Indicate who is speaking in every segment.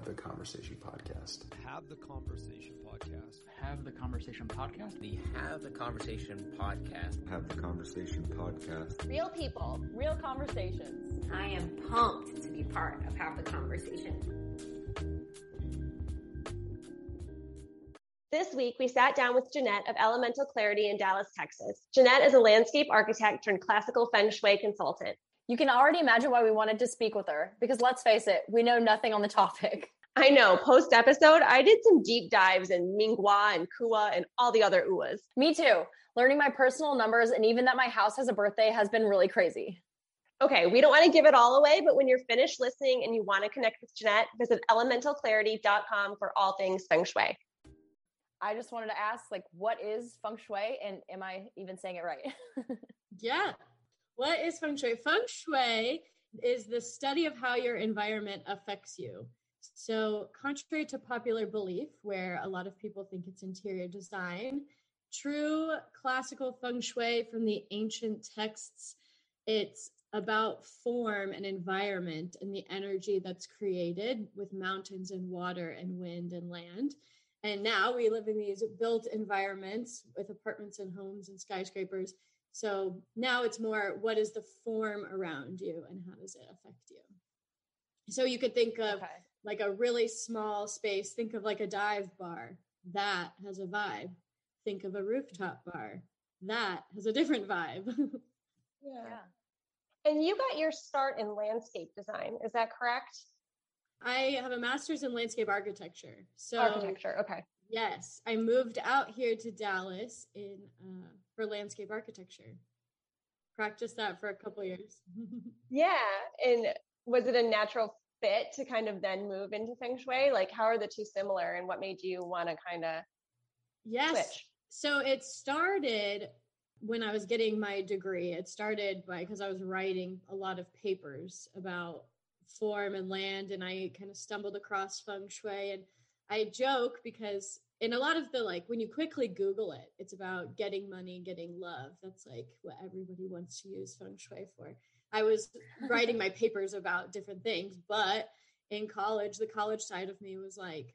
Speaker 1: Have the Conversation podcast.
Speaker 2: Have the Conversation podcast.
Speaker 3: Have the Conversation podcast.
Speaker 4: The Have the Conversation podcast.
Speaker 1: Have the Conversation podcast.
Speaker 5: Real people, real conversations.
Speaker 6: I am pumped to be part of Have the Conversation.
Speaker 5: This week, we sat down with Jeanette of Elemental Clarity in Dallas, Texas. Jeanette is a landscape architect turned classical feng shui consultant.
Speaker 7: You can already imagine why we wanted to speak with her because let's face it, we know nothing on the topic.
Speaker 5: I know. Post episode, I did some deep dives in Ming Gua and Kua and all the other Uas.
Speaker 7: Me too. Learning my personal numbers and even that my house has a birthday has been really crazy.
Speaker 5: Okay, we don't want to give it all away, but when you're finished listening and you want to connect with Jeanette, visit elementalclarity.com for all things feng shui.
Speaker 7: I just wanted to ask, like, what is feng shui, and am I even saying it right?
Speaker 8: yeah. What is feng shui? Feng shui is the study of how your environment affects you. So, contrary to popular belief, where a lot of people think it's interior design, true classical feng shui from the ancient texts, it's about form and environment and the energy that's created with mountains and water and wind and land. And now we live in these built environments with apartments and homes and skyscrapers. So now it's more what is the form around you and how does it affect you? So you could think of okay. like a really small space, think of like a dive bar. That has a vibe. Think of a rooftop bar. That has a different vibe.
Speaker 5: yeah. yeah. And you got your start in landscape design, is that correct?
Speaker 8: I have a master's in landscape architecture. So
Speaker 5: architecture, okay.
Speaker 8: Yes, I moved out here to Dallas in uh, for landscape architecture. Practiced that for a couple years.
Speaker 5: yeah, and was it a natural fit to kind of then move into feng shui? Like, how are the two similar, and what made you want to kind of
Speaker 8: yes?
Speaker 5: Switch?
Speaker 8: So it started when I was getting my degree. It started by because I was writing a lot of papers about form and land and i kind of stumbled across feng shui and i joke because in a lot of the like when you quickly google it it's about getting money getting love that's like what everybody wants to use feng shui for i was writing my papers about different things but in college the college side of me was like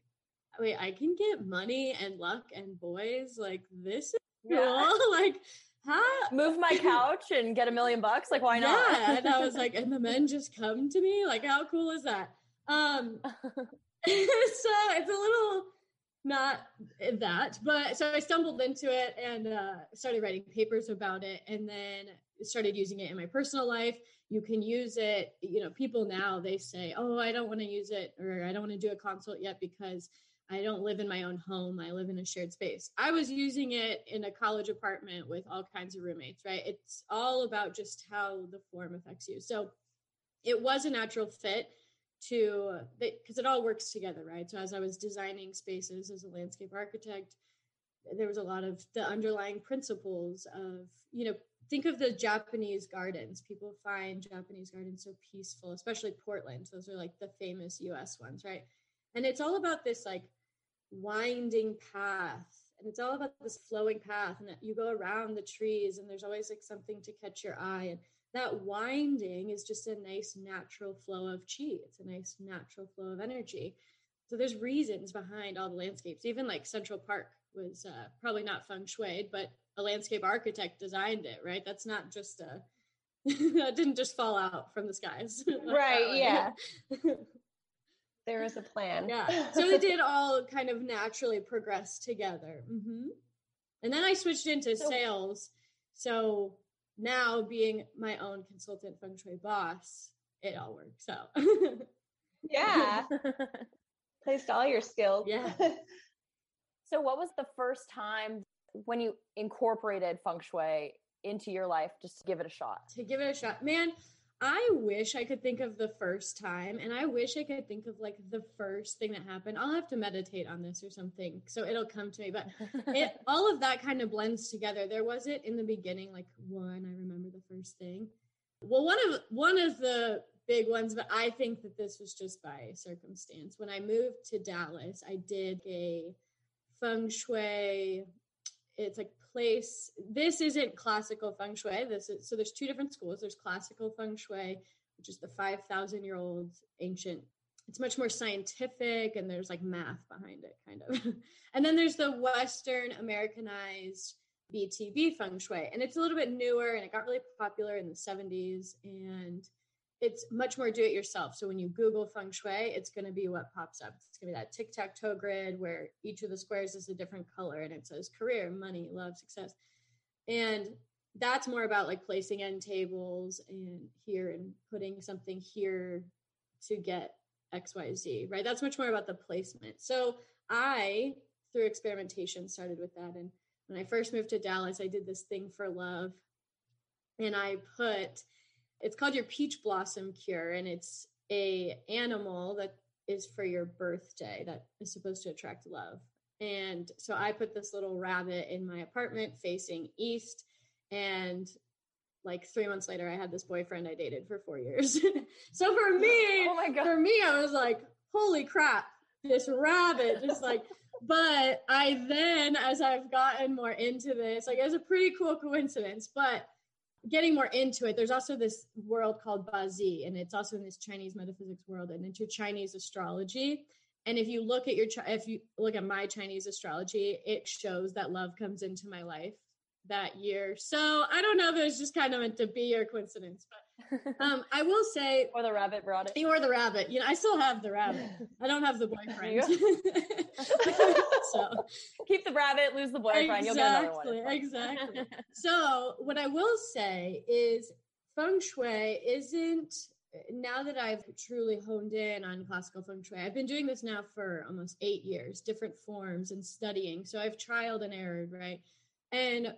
Speaker 8: wait i can get money and luck and boys like this is cool yeah. like
Speaker 7: huh? Move my couch and get a million bucks? Like, why not?
Speaker 8: Yeah. and I was like, and the men just come to me? Like, how cool is that? Um, it's a little not that, but so I stumbled into it and uh, started writing papers about it and then started using it in my personal life. You can use it, you know, people now they say, oh, I don't want to use it or I don't want to do a consult yet because I don't live in my own home. I live in a shared space. I was using it in a college apartment with all kinds of roommates, right? It's all about just how the form affects you. So it was a natural fit to because it all works together, right? So as I was designing spaces as a landscape architect, there was a lot of the underlying principles of, you know, think of the Japanese gardens. People find Japanese gardens so peaceful, especially Portland. Those are like the famous US ones, right? And it's all about this like winding path and it's all about this flowing path and you go around the trees and there's always like something to catch your eye and that winding is just a nice natural flow of chi it's a nice natural flow of energy so there's reasons behind all the landscapes even like central park was uh, probably not feng shui but a landscape architect designed it right that's not just a that didn't just fall out from the skies
Speaker 5: right yeah there is a plan.
Speaker 8: Yeah. So it did all kind of naturally progress together. Mm-hmm. And then I switched into so, sales. So now being my own consultant feng shui boss, it all works out.
Speaker 5: yeah. Placed all your skills.
Speaker 8: Yeah.
Speaker 7: so what was the first time when you incorporated feng shui into your life just to give it a shot?
Speaker 8: To give it a shot. Man, I wish I could think of the first time, and I wish I could think of like the first thing that happened. I'll have to meditate on this or something, so it'll come to me. But it, all of that kind of blends together. There was it in the beginning, like one. I remember the first thing. Well, one of one of the big ones, but I think that this was just by circumstance. When I moved to Dallas, I did a feng shui. It's like place this isn't classical feng shui. This is so there's two different schools. There's classical feng shui which is the 5000 year old ancient. It's much more scientific and there's like math behind it kind of. And then there's the western americanized btb feng shui. And it's a little bit newer and it got really popular in the 70s and it's much more do it yourself. So when you google feng shui it's going to be what pops up. It's going to be that tic-tac-toe grid where each of the squares is a different color and it says career money love success. And that's more about like placing end tables and here and putting something here to get xyz right? That's much more about the placement. So i through experimentation started with that. And when i first moved to dallas i did this thing for love. And i put it's called your peach blossom cure and it's a animal that is for your birthday that is supposed to attract love and so i put this little rabbit in my apartment facing east and like three months later i had this boyfriend i dated for four years so for me
Speaker 7: Oh my god.
Speaker 8: for me i was like holy crap this rabbit just like but i then as i've gotten more into this like it was a pretty cool coincidence but getting more into it there's also this world called bazi and it's also in this chinese metaphysics world and into chinese astrology. And if you look at your if you look at my chinese astrology it shows that love comes into my life that year. So i don't know if it was just kind of meant to be a coincidence but um i will say
Speaker 7: or the rabbit brought it.
Speaker 8: or the rabbit. You know, I still have the rabbit. I don't have the boyfriend. so
Speaker 7: Keep the rabbit, lose the boyfriend. You'll get another one.
Speaker 8: exactly, exactly. So what I will say is feng shui isn't now that I've truly honed in on classical feng shui. I've been doing this now for almost eight years, different forms and studying. So I've trialed and errored, right? And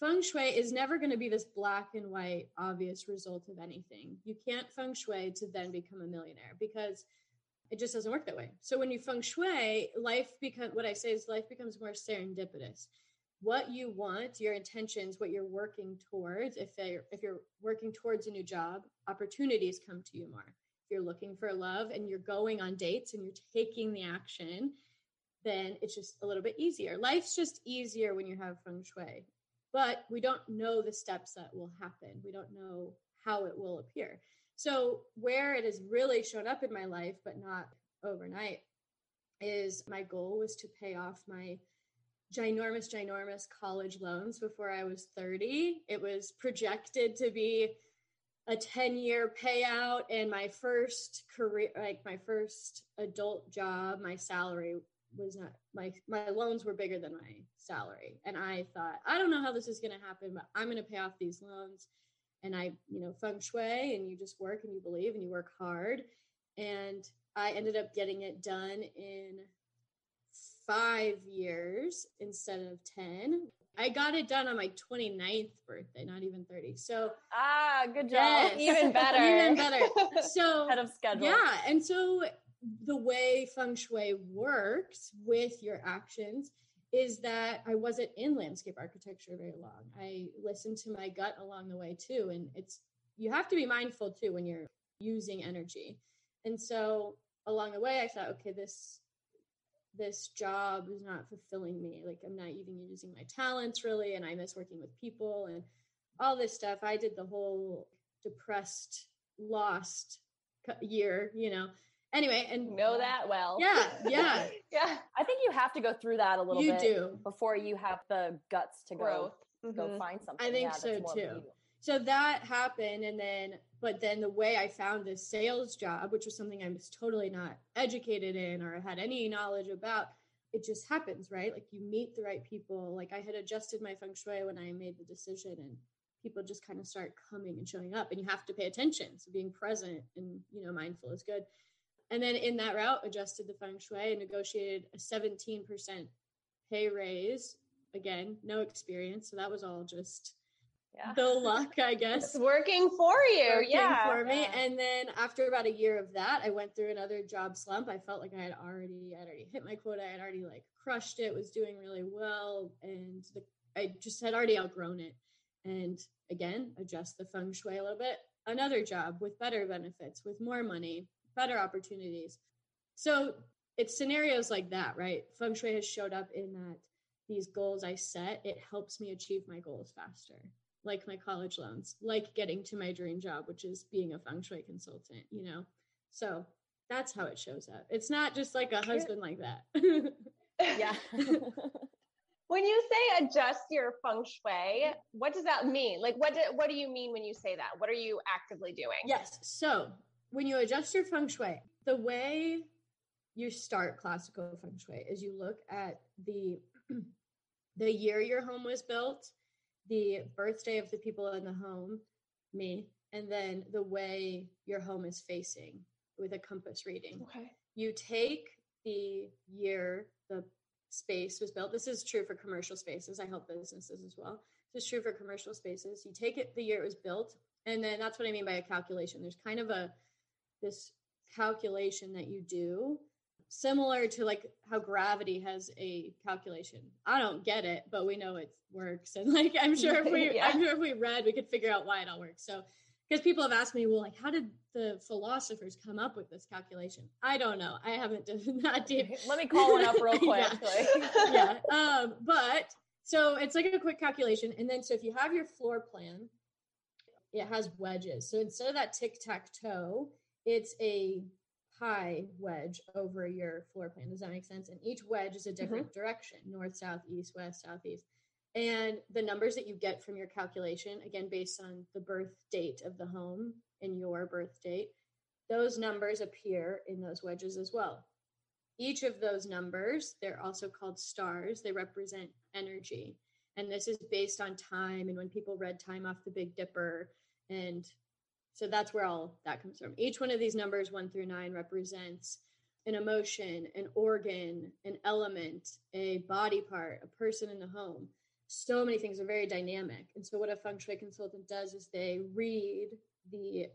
Speaker 8: feng shui is never going to be this black and white obvious result of anything. You can't feng shui to then become a millionaire because it just doesn't work that way. So when you feng shui, life become what I say is life becomes more serendipitous. What you want, your intentions, what you're working towards. If you're, if you're working towards a new job, opportunities come to you more. If you're looking for love and you're going on dates and you're taking the action, then it's just a little bit easier. Life's just easier when you have feng shui but we don't know the steps that will happen. We don't know how it will appear. So, where it has really shown up in my life, but not overnight, is my goal was to pay off my ginormous, ginormous college loans before I was 30. It was projected to be a 10 year payout, and my first career, like my first adult job, my salary was not my my loans were bigger than my salary and i thought i don't know how this is going to happen but i'm going to pay off these loans and i you know feng shui and you just work and you believe and you work hard and i ended up getting it done in five years instead of 10 i got it done on my 29th birthday not even 30 so
Speaker 7: Ah, good job.
Speaker 8: Yes.
Speaker 7: Even better.
Speaker 8: even better so
Speaker 7: Head of schedule.
Speaker 8: yeah. And so the way feng shui works with your actions is that I wasn't in landscape architecture very long. I listened to my gut along the way too. And it's, you have to be mindful too when you're using energy. And so along the way, I thought, okay, this, this job is not fulfilling me. Like I'm not even using my talents really. And I miss working with people and all this stuff. I did the whole depressed, lost year, you know, anyway and
Speaker 7: Know that well.
Speaker 8: yeah yeah
Speaker 5: yeah.
Speaker 7: I think you have to go through that a little
Speaker 8: you
Speaker 7: bit
Speaker 8: do
Speaker 7: before you have the guts to go
Speaker 5: Growth.
Speaker 7: go
Speaker 5: mm-hmm.
Speaker 7: find something.
Speaker 8: I think
Speaker 7: yeah,
Speaker 8: so, too.
Speaker 7: you.
Speaker 8: so that happened and then but then the way i found this sales job which was something i was totally not educated in or had any knowledge about it just happens right like you meet the right people like i had adjusted my feng shui when i made the decision and people just kind of start coming and showing up and you have to pay attention so being present and you know mindful is good and then in that route adjusted the feng shui and negotiated a 17% pay raise again no experience so that was all just
Speaker 7: Yeah.
Speaker 8: the luck i guess
Speaker 5: It's working for you.
Speaker 8: working
Speaker 5: yeah.
Speaker 8: for me
Speaker 7: yeah.
Speaker 8: and then after about a year of that i went through another job slump i felt like i had already i'd already hit my quota i had already like crushed it was doing really well and the, i just had already outgrown it and again adjust the feng shui a little bit another job with better benefits with more money better opportunities so it's scenarios like that right feng shui has showed up in that these goals i set it helps me achieve my goals faster like my college loans, like getting to my dream job, which is being a feng shui consultant, you know? So that's how it shows up. It's not just like a husband like that.
Speaker 7: Yeah.
Speaker 5: when you say adjust your feng shui, what does that mean? Like, what do, what do you mean when you say that? What are you actively doing?
Speaker 8: yes. So when you adjust your feng shui, the way you start classical feng shui is you look at the the year your home was built, the birthday of the people in the home, me, and then the way your home is facing with a compass reading.
Speaker 5: Okay.
Speaker 8: You take the year the space was built. This is true for commercial spaces. I help businesses as well. This is true for commercial spaces. You take it the year it was built, and then that's what I mean by a calculation. There's kind of a this calculation that you do similar to like how gravity has a calculation. I don't get it, but we know it works. And like I'm sure if we
Speaker 5: Yeah.
Speaker 8: I'm sure if we read, we could figure out why it all works. So because people have asked me, well, like how did the philosophers come up with this calculation? I don't know. I haven't done that deep.
Speaker 7: Let me call one up real quick.
Speaker 8: Yeah. yeah. Um, but so it's like a quick calculation. And then so if you have your floor plan, it has wedges. So instead of that tic-tac-toe, it's a pie wedge over your floor plan. Does that make sense? And each wedge is a mm-hmm. different direction north, south, east, west, southeast. And the numbers that you get from your calculation, again, based on the birth date of the home and your birth date, those numbers appear in those wedges as well. Each of those numbers, they're also called stars, they represent energy. And this is based on time and when people read time off the Big Dipper. And so that's where all that comes from. Each one of these numbers, one through nine, represents an emotion, an organ, an element, a body part, a person in the home. So many things are very dynamic. And so, what a feng shui consultant does is they read the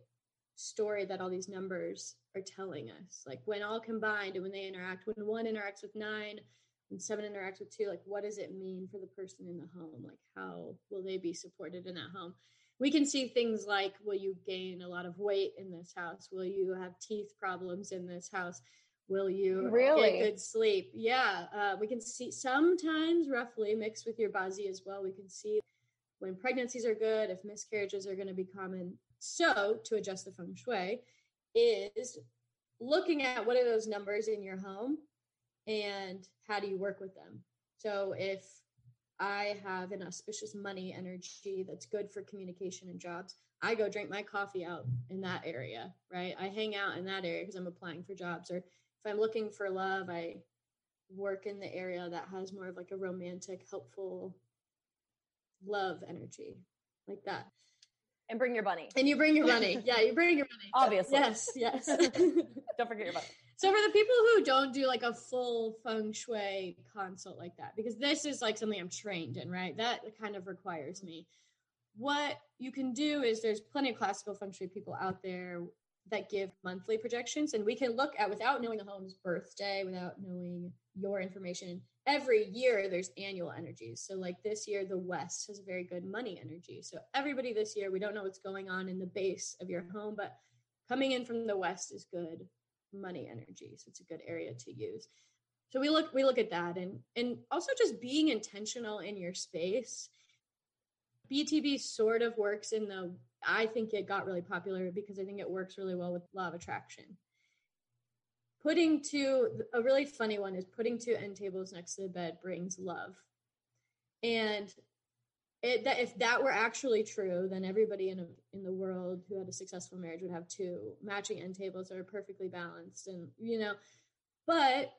Speaker 8: story that all these numbers are telling us. Like when all combined and when they interact, when one interacts with nine, when seven interacts with two, like what does it mean for the person in the home? Like how will they be supported in that home? We can see things like will you gain a lot of weight in this house? Will you have teeth problems in this house? Will you
Speaker 5: Really?
Speaker 8: get good sleep? Yeah, uh, we can see sometimes roughly mixed with your bazi as well. We can see when pregnancies are good, if miscarriages are going to be common. So, to adjust the feng shui is looking at what are those numbers in your home and how do you work with them. So, if I have an auspicious money energy that's good for communication and jobs, I go drink my coffee out in that area, right? I hang out in that area because I'm applying for jobs. Or if I'm looking for love, I work in the area that has more of like a romantic, helpful love energy, like that.
Speaker 7: and bring your bunny.
Speaker 8: And you bring your money. Yeah, you bring your money.
Speaker 7: Obviously.
Speaker 8: Yes, yes.
Speaker 7: Don't forget your bunny.
Speaker 8: So for the people who don't do like a full feng shui consult like that, because this is like something I'm trained in, right? That kind of requires me. What you can do is there's plenty of classical feng shui people out there that give monthly projections, and we can look at without knowing the home's birthday, without knowing your information. Every year there's annual energies. So like this year, the West has a very good money energy. So everybody this year, we don't know what's going on in the base of your home, but coming in from the West is good money energy. So it's a good area to use. So we look we look at that and and also just being intentional in your space. BTB sort of works in the I think it got really popular because I think it works really well with law of attraction. Putting two a really funny one is putting two end tables next to the bed brings love. And it, that if that were actually true, then everybody in a, in the world who had a successful marriage would have two matching end tables that are perfectly balanced, and you know. But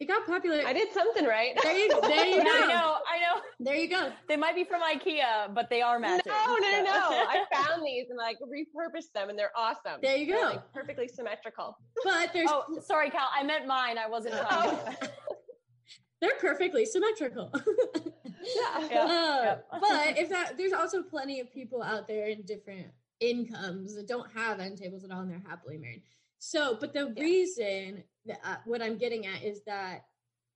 Speaker 8: it got popular.
Speaker 5: I did something right.
Speaker 8: There you, there you
Speaker 7: I
Speaker 8: go.
Speaker 7: know, I know.
Speaker 8: There you go.
Speaker 7: They might be from IKEA, but they are matching.
Speaker 5: No, no, no,
Speaker 7: so-
Speaker 5: no. I found these and like repurposed them, and they're awesome.
Speaker 8: There you
Speaker 5: They're,
Speaker 8: go.
Speaker 5: like, perfectly symmetrical.
Speaker 8: But there's
Speaker 7: Oh, sorry, Cal. I meant mine. I wasn't trying
Speaker 5: Oh.
Speaker 7: to.
Speaker 8: they're perfectly symmetrical.
Speaker 5: Yeah.
Speaker 7: Yeah.
Speaker 8: Uh,
Speaker 7: Yep.
Speaker 8: but if that there's also plenty of people out there in different incomes that don't have end tables at all and they're happily married. So, but the
Speaker 5: Yeah.
Speaker 8: reason that uh, what I'm getting at is that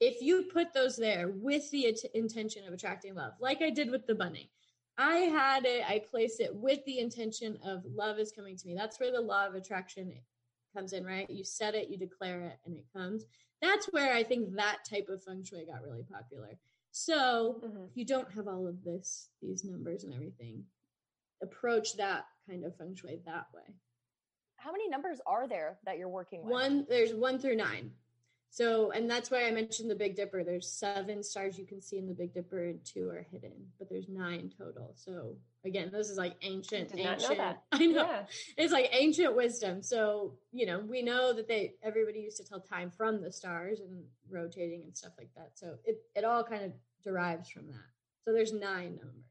Speaker 8: if you put those there with the int- intention of attracting love, like I did with the bunny, I had it, I placed it with the intention of love is coming to me. That's where the law of attraction comes in, right? You set it, you declare it, and it comes. That's where I think that type of feng shui got really popular. So,
Speaker 5: Mhm.
Speaker 8: if you don't have all of this, these numbers and everything, approach that kind of feng shui that way.
Speaker 7: how many numbers are there that you're working with?
Speaker 8: One, there's one through nine. So, and that's why I mentioned the Big Dipper. There's seven stars you can see in the Big Dipper, and two are hidden, but there's nine total. So, again, this is like ancient,
Speaker 5: Did not know
Speaker 8: ancient. I know
Speaker 5: Yeah.
Speaker 8: it's like ancient wisdom. So, you know, we know that they everybody used to tell time from the stars and rotating and stuff like that. So it it all kind of derives from that. So there's nine numbers.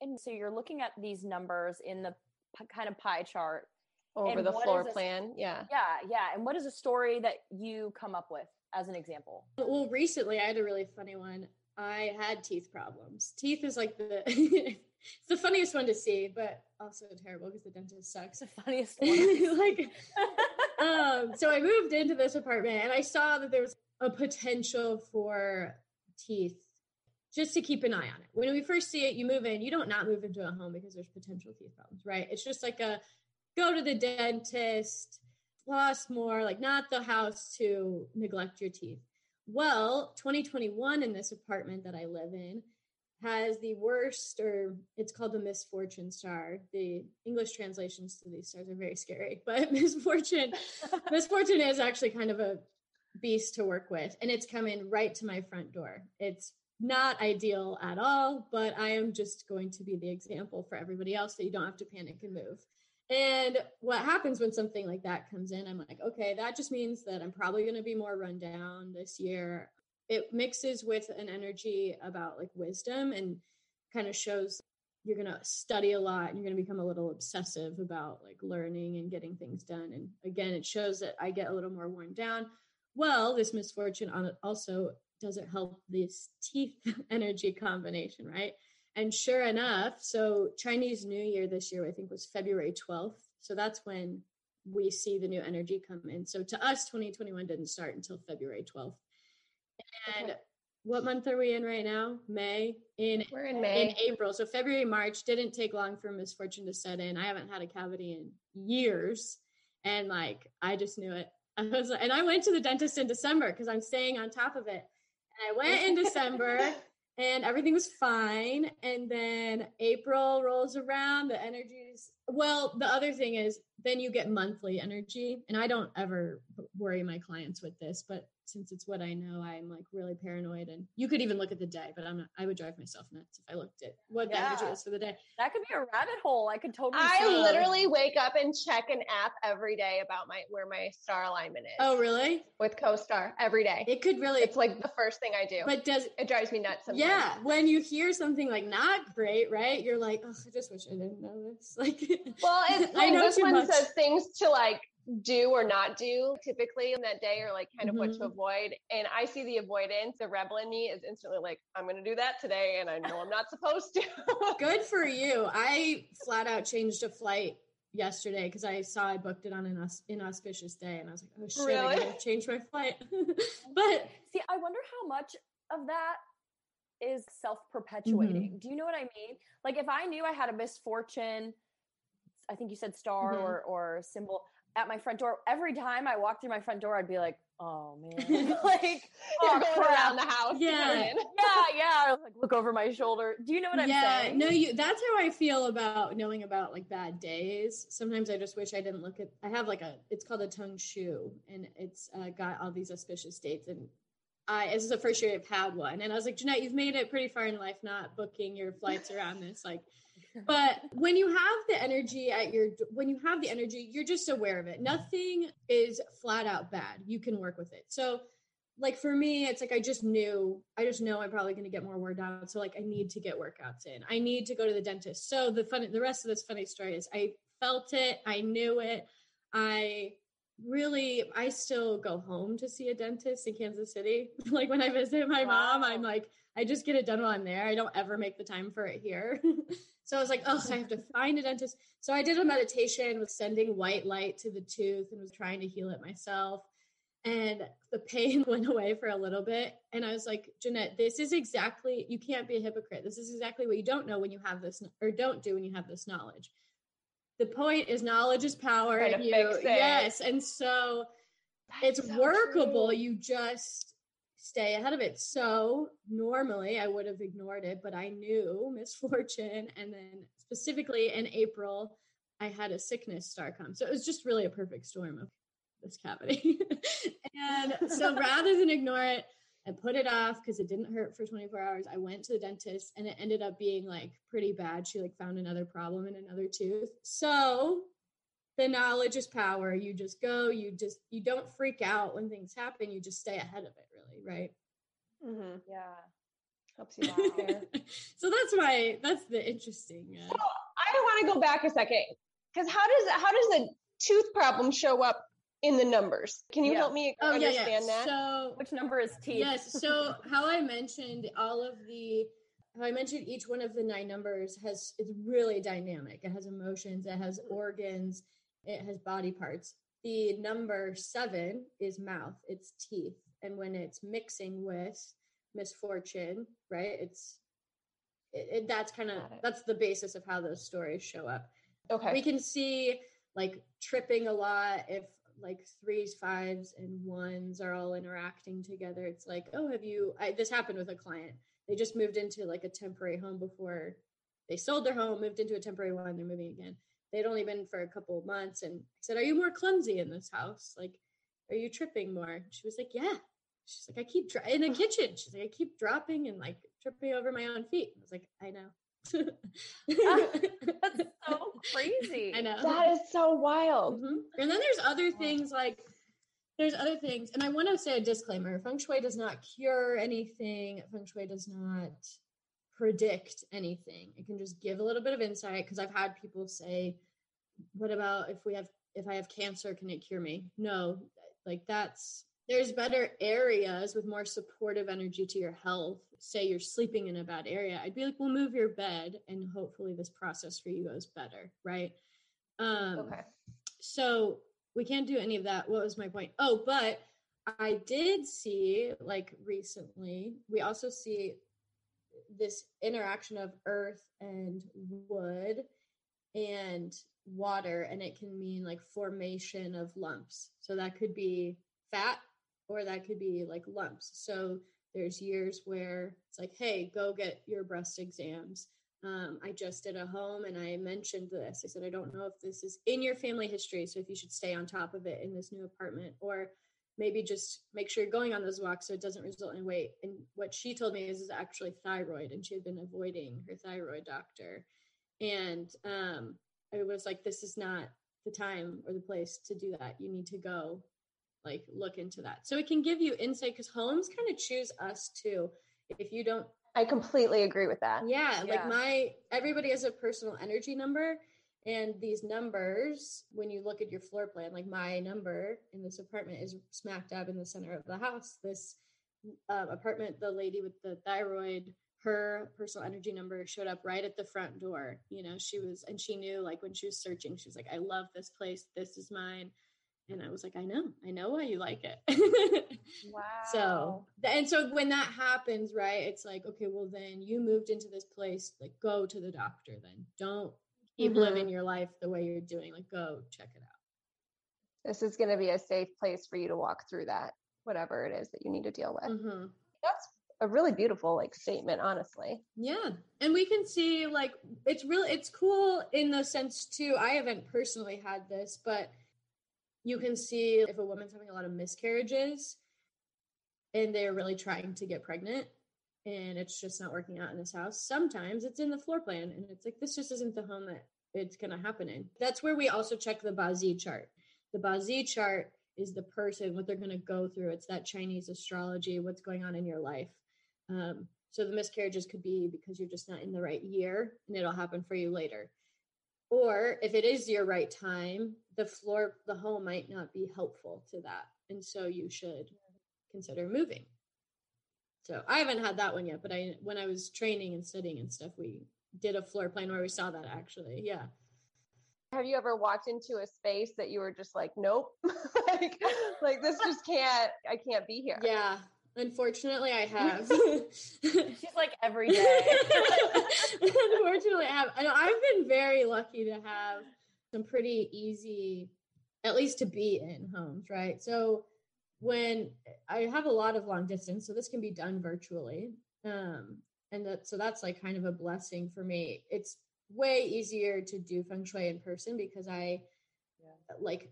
Speaker 7: and so you're looking at these numbers in the p- kind of pie chart.
Speaker 5: Over
Speaker 7: And
Speaker 5: the floor
Speaker 7: is this-
Speaker 5: plan. Yeah.
Speaker 7: Yeah, yeah. And what is a story that you come up with as an example?
Speaker 8: Well, recently I had a really funny one. I had teeth problems. Teeth is like the it's the funniest one to see, but also terrible because the dentist sucks.
Speaker 7: The funniest one.
Speaker 8: like um so I moved into this apartment and I saw that there was a potential for teeth just to keep an eye on it. When we first see it, you move in, you don't not move into a home because there's potential teeth problems, right? It's just like a go to the dentist, floss more, like not the house to neglect your teeth. Well, 2021 in this apartment that I live in has the worst, or it's called the misfortune star. The English translations to these stars are very scary, but misfortune, misfortune is actually kind of a beast to work with, and it's coming right to my front door. It's not ideal at all, but I am just going to be the example for everybody else that you don't have to panic and move. And what happens when something like that comes in, I'm like, okay, that just means that I'm probably going to be more run down this year. It mixes with an energy about like wisdom and kind of shows you're going to study a lot and you're going to become a little obsessive about like learning and getting things done. And again, it shows that I get a little more worn down. Well, this misfortune on it also doesn't help this teeth energy combination, right? And sure enough, so Chinese New Year this year, I think was February 12th. So that's when we see the new energy come in. So to us, 2021 didn't start until February 12th. And
Speaker 5: Okay.
Speaker 8: what month are we in right now? May. In
Speaker 5: We're in May.
Speaker 8: in April. So February, March didn't take long for misfortune to set in. I haven't had a cavity in years. And like I just knew it. I was and I went to the dentist in December because I'm staying on top of it. And I went in December and everything was fine. And then April rolls around, the energies. Well, the other thing is then you get monthly energy. And I don't ever worry my clients with this, but since it's what I know, I'm like really paranoid. And you could even look at the day, but I'm not, I would drive myself nuts if I looked at what the energy
Speaker 7: Yeah.
Speaker 8: is for the day.
Speaker 7: That could be a rabbit hole. I could totally.
Speaker 5: I
Speaker 7: see.
Speaker 5: literally wake up and check an app every day about my where my star alignment is.
Speaker 8: Oh, really?
Speaker 5: with CoStar every day.
Speaker 8: It could really,
Speaker 5: It's like the first thing I do.
Speaker 8: but does,
Speaker 5: it drives me nuts. Sometimes.
Speaker 8: yeah, when you hear something like not great, right? You're like, oh, I just wish I didn't know this. Like,
Speaker 5: Well, it's
Speaker 8: I
Speaker 5: like
Speaker 8: know
Speaker 5: this
Speaker 8: too
Speaker 5: one
Speaker 8: much.
Speaker 5: says things to like do or not do typically in that day or like kind of what to
Speaker 8: Mhm.
Speaker 5: avoid. And I see the avoidance. The rebel in me is instantly like, I'm going to do that today. And I know I'm not supposed to.
Speaker 8: Good for you. I flat out changed a flight yesterday because I saw I booked it on an aus- inauspicious day, and I was like, "Oh shit, I
Speaker 5: Really?
Speaker 8: gotta change my flight." but
Speaker 7: See, I wonder how much of that is self perpetuating.
Speaker 8: Mm-hmm.
Speaker 7: Do you know what I mean? Like, if I knew I had a misfortune, I think you said star
Speaker 8: Mhm.
Speaker 7: or or symbol at my front door. Every time I walk through my front door, I'd be like, "Oh man!" like,
Speaker 5: You're
Speaker 7: oh,
Speaker 5: going
Speaker 7: crap.
Speaker 5: around the house.
Speaker 8: Yeah.
Speaker 7: yeah, yeah. I like look over my shoulder. Do you know what I'm
Speaker 8: yeah,
Speaker 7: saying?
Speaker 8: no, you. That's how I feel about knowing about like bad days. Sometimes I just wish I didn't look at. I have like a. It's called a Tong Shu, and it's uh, got all these auspicious dates. And I, this is the first year I've had one, and I was like, Jeanette, you've made it pretty far in life, not booking your flights around this. Like, but when you have the energy at your when you have the energy you're just aware of it. Nothing is flat out bad. You can work with it. So like for me it's like i just knew i just know i'm probably going to get more work out so like i need to get workouts in. I need to go to the dentist. So the funny the rest of this funny story is i felt it. I knew it. I really i still go home to see a dentist in kansas city. Like when i visit my mom i'm like i just get it done while i'm there. I don't ever make the time for it here so i was like oh i have to find a dentist. So i did a meditation with sending white light to the tooth and was trying to heal it myself. And the pain went away for a little bit. And i was like jeanette this is exactly you can't be a hypocrite. This is exactly what you don't know when you have this or don't do when you have this knowledge. The point is knowledge is power and you yes and so it's
Speaker 5: so
Speaker 8: workable.
Speaker 5: true.
Speaker 8: you just stay ahead of it so normally i would have ignored it but i knew misfortune and then specifically in april I had a sickness star come. So it was just really a perfect storm of this cavity. and so rather than ignore it and put it off because it didn't hurt for 24 hours, I went to the dentist and it ended up being like pretty bad. She like found another problem in another tooth. So the knowledge is power. You just go, you just you don't freak out when things happen. You just stay ahead of it, really, right?
Speaker 5: Mm-hmm.
Speaker 7: Yeah.
Speaker 5: Helps you out there.
Speaker 8: so that's my that's the interesting. Uh,
Speaker 5: So I want to go back a second because how does how does the tooth problem show up in the numbers? Can you
Speaker 7: Yeah.
Speaker 5: help me
Speaker 8: oh
Speaker 5: understand
Speaker 8: yeah.
Speaker 5: that?
Speaker 8: So
Speaker 7: Which number is teeth?
Speaker 8: yes so how i mentioned all of the how i mentioned each one of the nine numbers has it's really dynamic it has emotions it has organs it has body parts. The number seven is mouth. It's teeth. And when it's mixing with misfortune right it's it, it, that's kind of that's the basis of how those stories show up.
Speaker 5: Okay.
Speaker 8: we can see like tripping a lot. If like threes fives and ones are all interacting together it's like oh have you I, this happened with a client. They just moved into like a temporary home before they sold their home moved into a temporary one they're moving again they'd only been for a couple of months and i said are you more clumsy in this house? Like are you tripping more? She was like yeah. She's like i keep dro- in the kitchen. She's like i keep dropping and like tripping over my own feet. I was like i know.
Speaker 7: That's so crazy.
Speaker 8: i know.
Speaker 5: That is so wild.
Speaker 8: Mhm. And then there's other things like there's other things, and I want to say a disclaimer: Feng Shui does not cure anything. Feng Shui does not predict anything. It can just give a little bit of insight. Because I've had people say, "What about if we have if I have cancer? Can it cure me?" No, like that's there's better areas with more supportive energy to your health. Say you're sleeping in a bad area, I'd be like, "Well, move your bed, and hopefully this process for you goes better." Right? Um,
Speaker 5: Okay.
Speaker 8: so we can't do any of that. What was my point? Oh, but I did see like recently, we also see this interaction of earth and wood and water, and it can mean like formation of lumps. So that could be fat or that could be like lumps. So there's years where it's like, hey, go get your breast exams um, I just did a home and I mentioned this. I said, I don't know if this is in your family history, so if you should stay on top of it in this new apartment, or maybe just make sure you're going on those walks so it doesn't result in weight. And what she told me is, is actually thyroid, and she had been avoiding her thyroid doctor. And um, I was like, this is not the time or the place to do that. You need to go like look into that. So it can give you insight because homes kind of choose us too. If you don't
Speaker 5: I completely agree with that.
Speaker 8: yeah,
Speaker 7: Yeah.
Speaker 8: like my everybody has a personal energy number, and these numbers, when you look at your floor plan, like my number in this apartment is smack dab in the center of the house. This uh, apartment, the lady with the thyroid, her personal energy number showed up right at the front door. You know, she was, and she knew like when she was searching, she was like, "I love this place. This is mine." And I was like, I know, I know why you like it.
Speaker 7: Wow.
Speaker 8: So, and so when that happens, right, it's like, okay, well, then you moved into this place, like, go to the doctor, then don't keep
Speaker 5: Mhm.
Speaker 8: living your life the way you're doing, like, go check it out.
Speaker 5: This is going to be a safe place for you to walk through that, whatever it is that you need to deal with.
Speaker 8: hmm
Speaker 5: That's a really beautiful like statement, honestly.
Speaker 8: Yeah. And we can see, like, it's really, it's cool in the sense, too. I haven't personally had this, but you can see if a woman's having a lot of miscarriages and they're really trying to get pregnant and it's just not working out in this house. Sometimes it's in the floor plan and it's like, this just isn't the home that it's going to happen in. That's where we also check the Bazi chart. The Bazi chart is the person, what they're going to go through. It's that Chinese astrology, what's going on in your life. Um, so the miscarriages could be because you're just not in the right year and it'll happen for you later. Or if it is your right time, the floor, the home might not be helpful to that. And so you should consider moving. So I haven't had that one yet, but I when I was training and studying and stuff, we did a floor plan where we saw that actually. Yeah.
Speaker 5: Have you ever walked into a space that you were just like, nope, like, like this just can't, I can't be here.
Speaker 8: Yeah. Unfortunately I have.
Speaker 7: She's like every day.
Speaker 8: Unfortunately, I have. I know I've been very lucky to have some pretty easy, at least to be in homes, right? So when I have a lot of long distance, so this can be done virtually, um, and that so that's like kind of a blessing for me. It's way easier to do feng shui in person because I like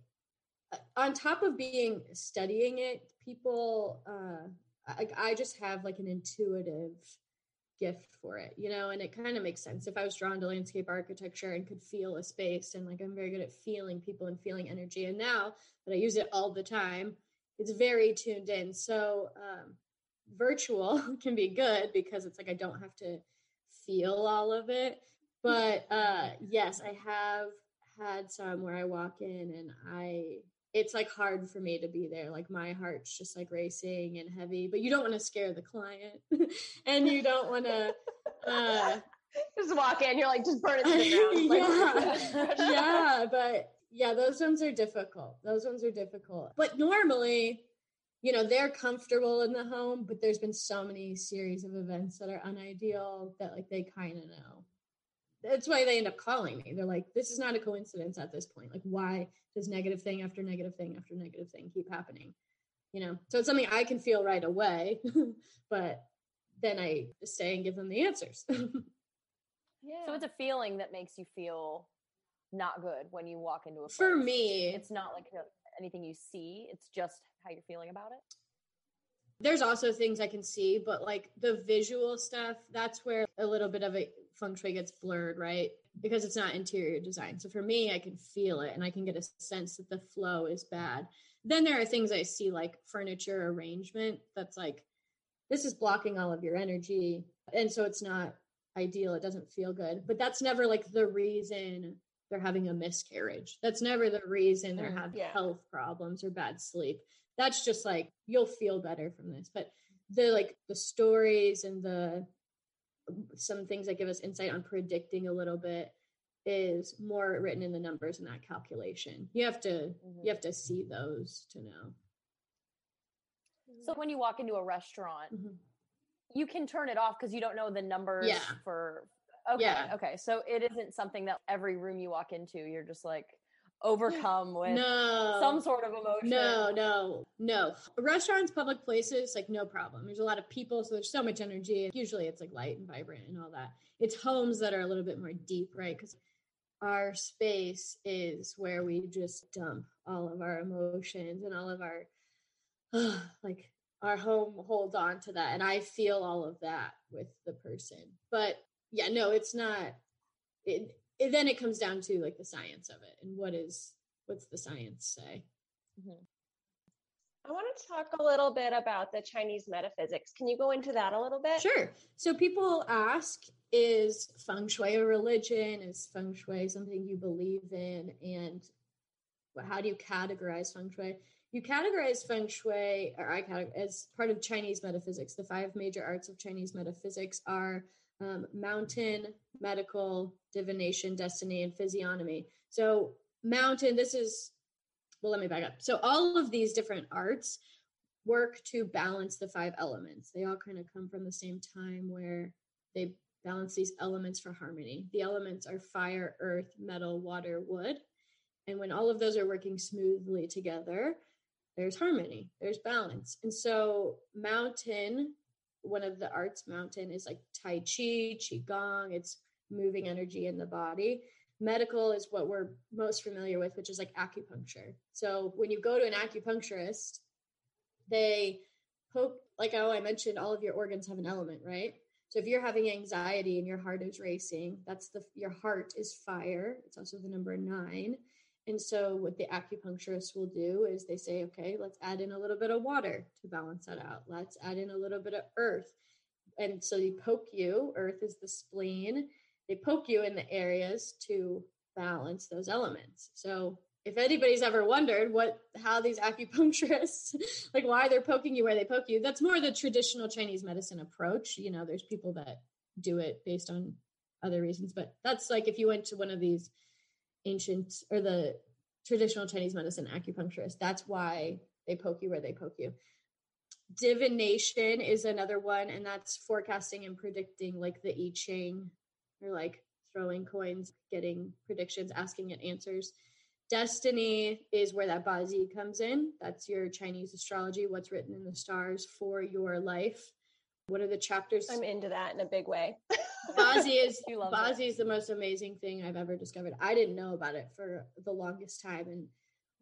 Speaker 8: uh, on top of being studying it, people uh I, I just have like an intuitive gift for it, you know, and it kind of makes sense. If I was drawn to landscape architecture and could feel a space and like I'm very good at feeling people and feeling energy. And now that I use it all the time, it's very tuned in. So um virtual can be good because it's like I don't have to feel all of it. But uh yes, I have had some where I walk in and I it's like hard for me to be there. Like my heart's just like racing and heavy, but you don't want to scare the client and you don't want to uh
Speaker 5: just walk in, you're like just burn it to the ground. Like,
Speaker 8: yeah. yeah, but yeah, those ones are difficult. Those ones are difficult. But normally, you know, they're comfortable in the home, but there's been so many series of events that are unideal that like they kind of know that's why they end up calling me. They're like, this is not a coincidence at this point. Like, why does negative thing after negative thing after negative thing keep happening? You know, so it's something I can feel right away, but then I just say and give them the answers.
Speaker 7: yeah. So it's a feeling that makes you feel not good when you walk into a place.
Speaker 8: For me,
Speaker 7: it's not like anything you see, it's just how you're feeling about it.
Speaker 8: There's also things I can see, but like the visual stuff, that's where a little bit of a feng shui gets blurred, right? Because it's not interior design. So for me, I can feel it and I can get a sense that the flow is bad. Then there are things I see like furniture arrangement that's like, this is blocking all of your energy. And so it's not ideal. It doesn't feel good. But that's never like the reason they're having a miscarriage. That's never the reason they're having yeah. health problems or bad sleep. That's just like, you'll feel better from this. But the like the stories and the some things that give us insight on predicting a little bit is more written in the numbers in that calculation. You have to mm-hmm. you have to see those to know.
Speaker 7: So when you walk into a restaurant, mm-hmm. you can turn it off because you don't know the numbers
Speaker 8: yeah.
Speaker 7: for okay, yeah. okay. So it isn't something that every room you walk into, you're just like, overcome with
Speaker 8: no
Speaker 7: some sort of emotion.
Speaker 8: No, no, no. Restaurants, public places, like no problem. There's a lot of people, so there's so much energy. Usually it's like light and vibrant and all that. It's homes that are a little bit more deep, right? Because our space is where we just dump all of our emotions and all of our uh, like our home holds on to that and i feel all of that with the person but yeah no it's not it, it, then it comes down to like the science of it and what is what's the science say. Mm-hmm.
Speaker 5: i want to talk a little bit about the chinese metaphysics. Can you go into that a little bit?
Speaker 8: Sure. So people ask is feng shui a religion? Is feng shui something you believe in? And how do you categorize feng shui? You categorize feng shui or i categorize as part of chinese metaphysics the five major arts of chinese metaphysics are um, mountain, medical, divination, destiny, and physiognomy. So, mountain, this is, well, let me back up. So, all of these different arts work to balance the five elements. They all kind of come from the same time where they balance these elements for harmony. The elements are fire, earth, metal, water, wood. And when all of those are working smoothly together, there's harmony, there's balance. And so, mountain one of the arts mountain is like tai chi qigong. It's moving energy in the body. Medical is what we're most familiar with which is like acupuncture. So when you go to an acupuncturist they poke like oh i mentioned all of your organs have an element right? So if you're having anxiety and your heart is racing that's the your heart is fire. It's also the number 9 and so, what the acupuncturist will do is they say, okay, let's add in a little bit of water to balance that out. Let's add in a little bit of earth. And so, they poke you, earth is the spleen. They poke you in the areas to balance those elements. So, if anybody's ever wondered what how these acupuncturists like why they're poking you where they poke you that's more the traditional chinese medicine approach you know there's people that do it based on other reasons but that's like if you went to one of these ancient or the traditional Chinese medicine acupuncturist. That's why they poke you where they poke you. Divination is another one, and that's forecasting and predicting, like the I Ching, or like throwing coins, getting predictions, asking it answers. Destiny is where that Bazi comes in. That's your Chinese astrology, what's written in the stars for your life. What are the chapters?
Speaker 5: I'm into that in a big way.
Speaker 8: Bazi is. Bazi is the most amazing thing I've ever discovered. I didn't know about it for the longest time, and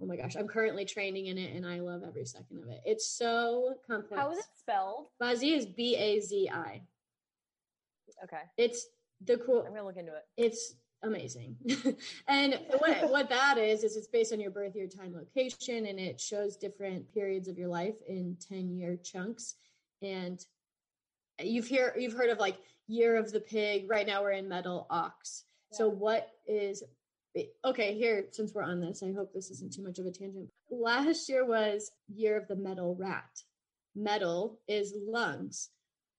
Speaker 8: oh my gosh, I'm currently training in it, and I love every second of it. It's so complex.
Speaker 7: How is it spelled?
Speaker 8: Bazi is B A Z I.
Speaker 7: Okay,
Speaker 8: It's the cool.
Speaker 7: I'm gonna look into it.
Speaker 8: It's amazing. and what what that is is it's based on your birth year, time, location, and it shows different periods of your life in 10 year chunks. And you've hear you've heard of like year of the pig. Right now we're in metal ox. So what is okay here since we're on this, I hope this isn't too much of a tangent. Last year was year of the metal rat. Metal is lungs.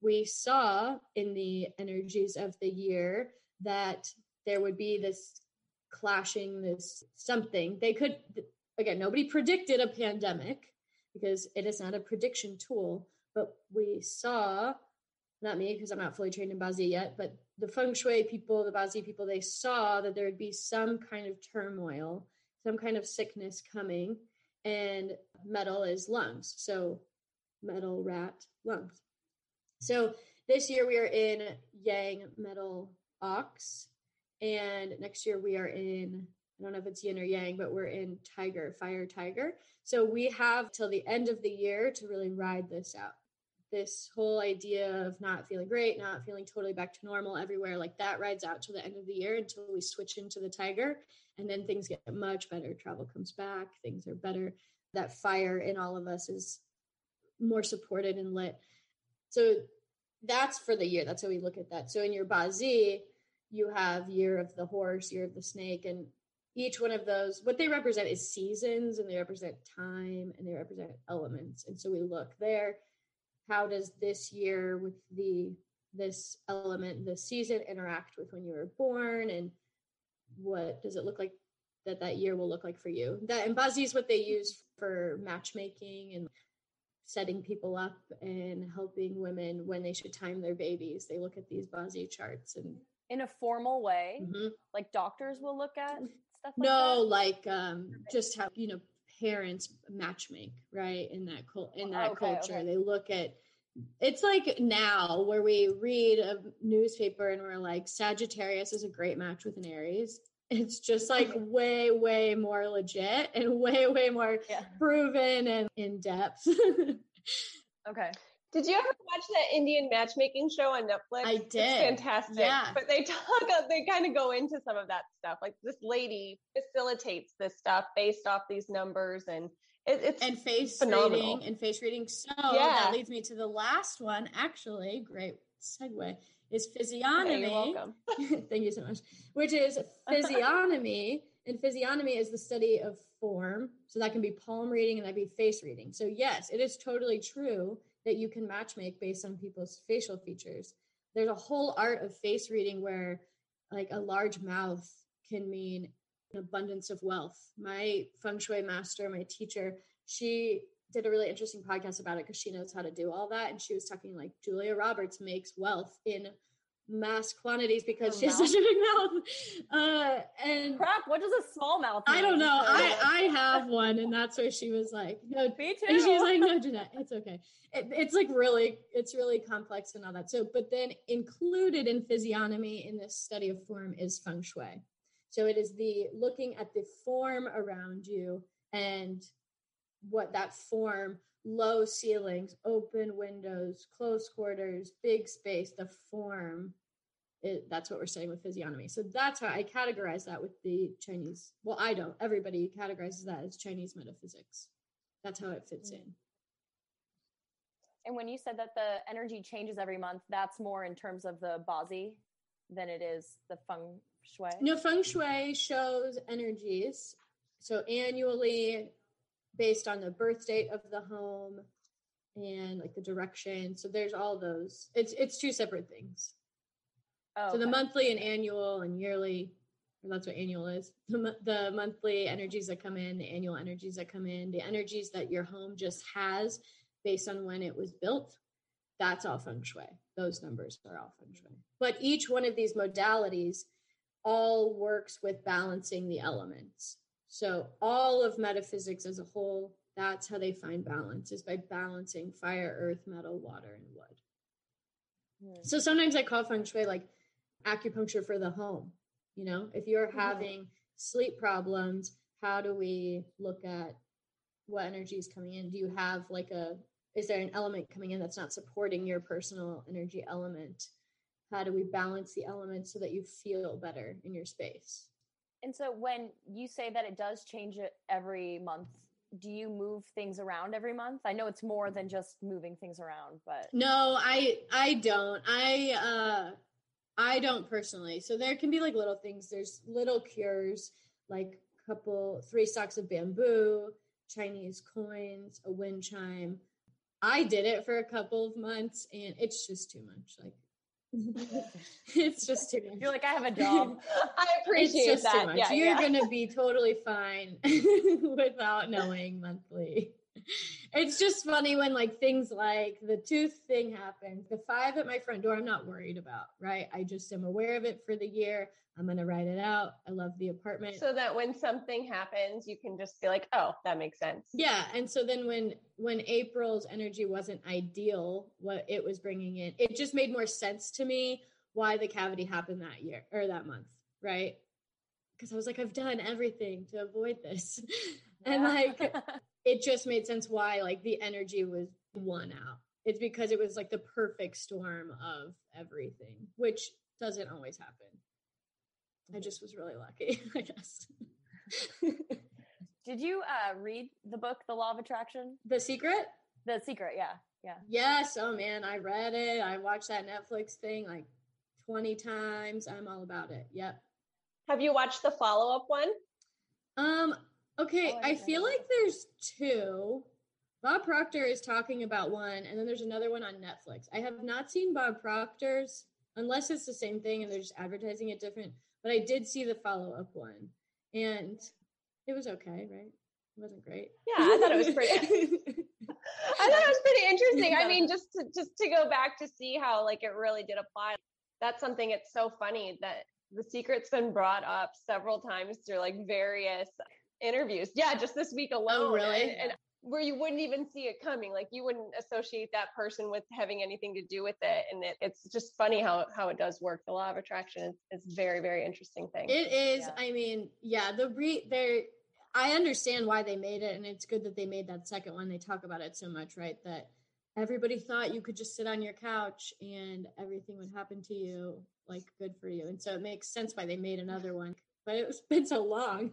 Speaker 8: We saw in the energies of the year that there would be this clashing, this something. They could, again, nobody predicted a pandemic because it is not a prediction tool, but we saw, not me because I'm not fully trained in Bazi yet, but the feng shui people, the Bazi people, they saw that there would be some kind of turmoil, some kind of sickness coming, and metal is lungs. So, metal, rat, lungs. So, this year we are in Yang Metal Ox, and next year we are in I don't know if it's yin or yang, but we're in tiger, fire tiger. So we have till the end of the year to really ride this out. This whole idea of not feeling great, not feeling totally back to normal everywhere, like that rides out till the end of the year until we switch into the tiger. And then things get much better. Travel comes back, things are better. That fire in all of us is more supported and lit. So that's for the year. That's how we look at that. So in your Bazi, you have year of the horse, year of the snake, and each one of those, what they represent is seasons and they represent time and they represent elements. And so we look there, how does this year with the this element, this season interact with when you were born and what does it look like that that year will look like for you? That and Bazi is what they use for matchmaking and setting people up and helping women when they should time their babies. They look at these Bazi charts and
Speaker 7: In a formal way,
Speaker 8: Mhm.
Speaker 7: like doctors will look at stuff. Like
Speaker 8: no
Speaker 7: that?
Speaker 8: like um just how you know parents matchmake right in that cult in oh, that
Speaker 7: Okay,
Speaker 8: culture
Speaker 7: okay.
Speaker 8: they look at it's like now where we read a newspaper and we're like sagittarius is a great match with an aries it's just like way way more legit and way way more
Speaker 7: Yeah.
Speaker 8: proven and in depth
Speaker 7: Okay.
Speaker 5: Did you ever watch that Indian matchmaking show on Netflix?
Speaker 8: I
Speaker 5: It's
Speaker 8: did.
Speaker 5: fantastic.
Speaker 8: Yeah.
Speaker 5: But they talk, they kind of go into some of that stuff. Like this lady facilitates this stuff based off these numbers, and it, it's
Speaker 8: and face
Speaker 5: phenomenal.
Speaker 8: reading and face reading. So
Speaker 5: Yeah.
Speaker 8: that leads me to the last one. Actually, great segue is physiognomy.
Speaker 5: you're welcome.
Speaker 8: Thank you so much. Which is physiognomy, and physiognomy is the study of form. So that can be palm reading and that can be face reading. So yes, it is totally true that you can matchmake based on people's facial features. There's a whole art of face reading where, like, a large mouth can mean an abundance of wealth. My feng shui master, my teacher, she did a really interesting podcast about it because she knows how to do all that. And she was talking like Julia Roberts makes wealth in mass quantities because
Speaker 7: Her
Speaker 8: she has such a big mouth. Uh, and
Speaker 7: Crap. What does a small mouth?
Speaker 8: I don't know. I I have one, and that's where she was like, "No."
Speaker 7: Me too.
Speaker 8: And she was like, "No, Jeanette, it's okay." It, it's like really, it's really complex and all that. So, but then included in physiognomy in this study of form is feng shui. So it is the looking at the form around you and what that form, low ceilings, open windows, close quarters, big space, the form. It, that's what we're saying with physiognomy. So that's how I categorize that with the Chinese. Well, I don't. Everybody categorizes that as Chinese metaphysics. That's how it fits mm. in.
Speaker 7: And when you said that the energy changes every month, that's more in terms of the Bazi than it is the feng shui.
Speaker 8: No, feng shui shows energies. So annually, based on the birth date of the home and like the direction. So there's all those. It's it's two separate things.
Speaker 7: Oh,
Speaker 8: So the monthly and annual and yearly, that's what annual is. The, the monthly energies that come in, the annual energies that come in, the energies that your home just has based on when it was built. That's all feng shui. Those numbers are all feng shui. But each one of these modalities all works with balancing the elements. So all of metaphysics as a whole, that's how they find balance is by balancing fire, earth, metal, water, and wood.
Speaker 7: Hmm.
Speaker 8: So sometimes I call feng shui like acupuncture for the home. You know, if you're
Speaker 5: Mhm.
Speaker 8: having sleep problems, how do we look at what energy is coming in? Do you have like a, is there an element coming in that's not supporting your personal energy element? How do we balance the elements so that you feel better in your space?
Speaker 7: And so when you say that it does change it every month, do you move things around every month? I know it's more than just moving things around, but
Speaker 8: No, I I don't. I uh I don't personally. So there can be like little things. There's little cures, like a couple three stalks of bamboo, Chinese coins, a wind chime. I did it for a couple of months and it's just too much. Like it's just too much.
Speaker 7: you're like, I have a job.
Speaker 5: I appreciate that. Yeah,
Speaker 8: You're
Speaker 5: yeah.
Speaker 8: gonna be totally fine without knowing monthly. It's just funny when like things like the tooth thing happens. The five at my front door, I'm not worried about, right? I just am aware of it for the year. I'm gonna write it out. I love the apartment.
Speaker 5: so that when something happens, you can just be like, "Oh, that makes sense."
Speaker 8: yeah, and so then when when April's energy wasn't ideal, what it was bringing in, it just made more sense to me why the cavity happened that year or that month, right? Because I was like, I've done everything to avoid this, and like it just made sense why like the energy was one out. It's because it was like the perfect storm of everything, which doesn't always happen. I just was really lucky, I guess.
Speaker 7: Did you uh, read the book, The Law of Attraction?
Speaker 8: the secret?
Speaker 7: The Secret, yeah, yeah.
Speaker 8: Yes. Oh man, I read it. I watched that Netflix thing like 20 times. I'm all about it. Yep.
Speaker 5: Have you watched the follow up one?
Speaker 8: Um, okay,
Speaker 7: Oh, I
Speaker 8: I feel like there's two. Bob Proctor is talking about one, and then there's another one on Netflix. I have not seen Bob Proctor's unless it's the same thing and they're just advertising it different. But I did see the follow up one, and it was okay, right? It wasn't great.
Speaker 5: Yeah, I thought it was pretty. I thought it was pretty interesting. I mean, just to, just to go back to see how like it really did apply. That's something. It's so funny that the secret's been brought up several times through like various interviews. Yeah, just this week oh, alone.
Speaker 8: really?
Speaker 5: And, and where you wouldn't even see it coming, like you wouldn't associate that person with having anything to do with it. And it, it's just funny how how it does work. The law of attraction is, is very very interesting thing.
Speaker 8: It is.
Speaker 7: Yeah.
Speaker 8: I mean, yeah, the re there. I understand why they made it, and it's good that they made that second one. They talk about it so much, right? That everybody thought you could just sit on your couch and everything would happen to you, like good for you. And so it makes sense why they made another one. But it's been so long.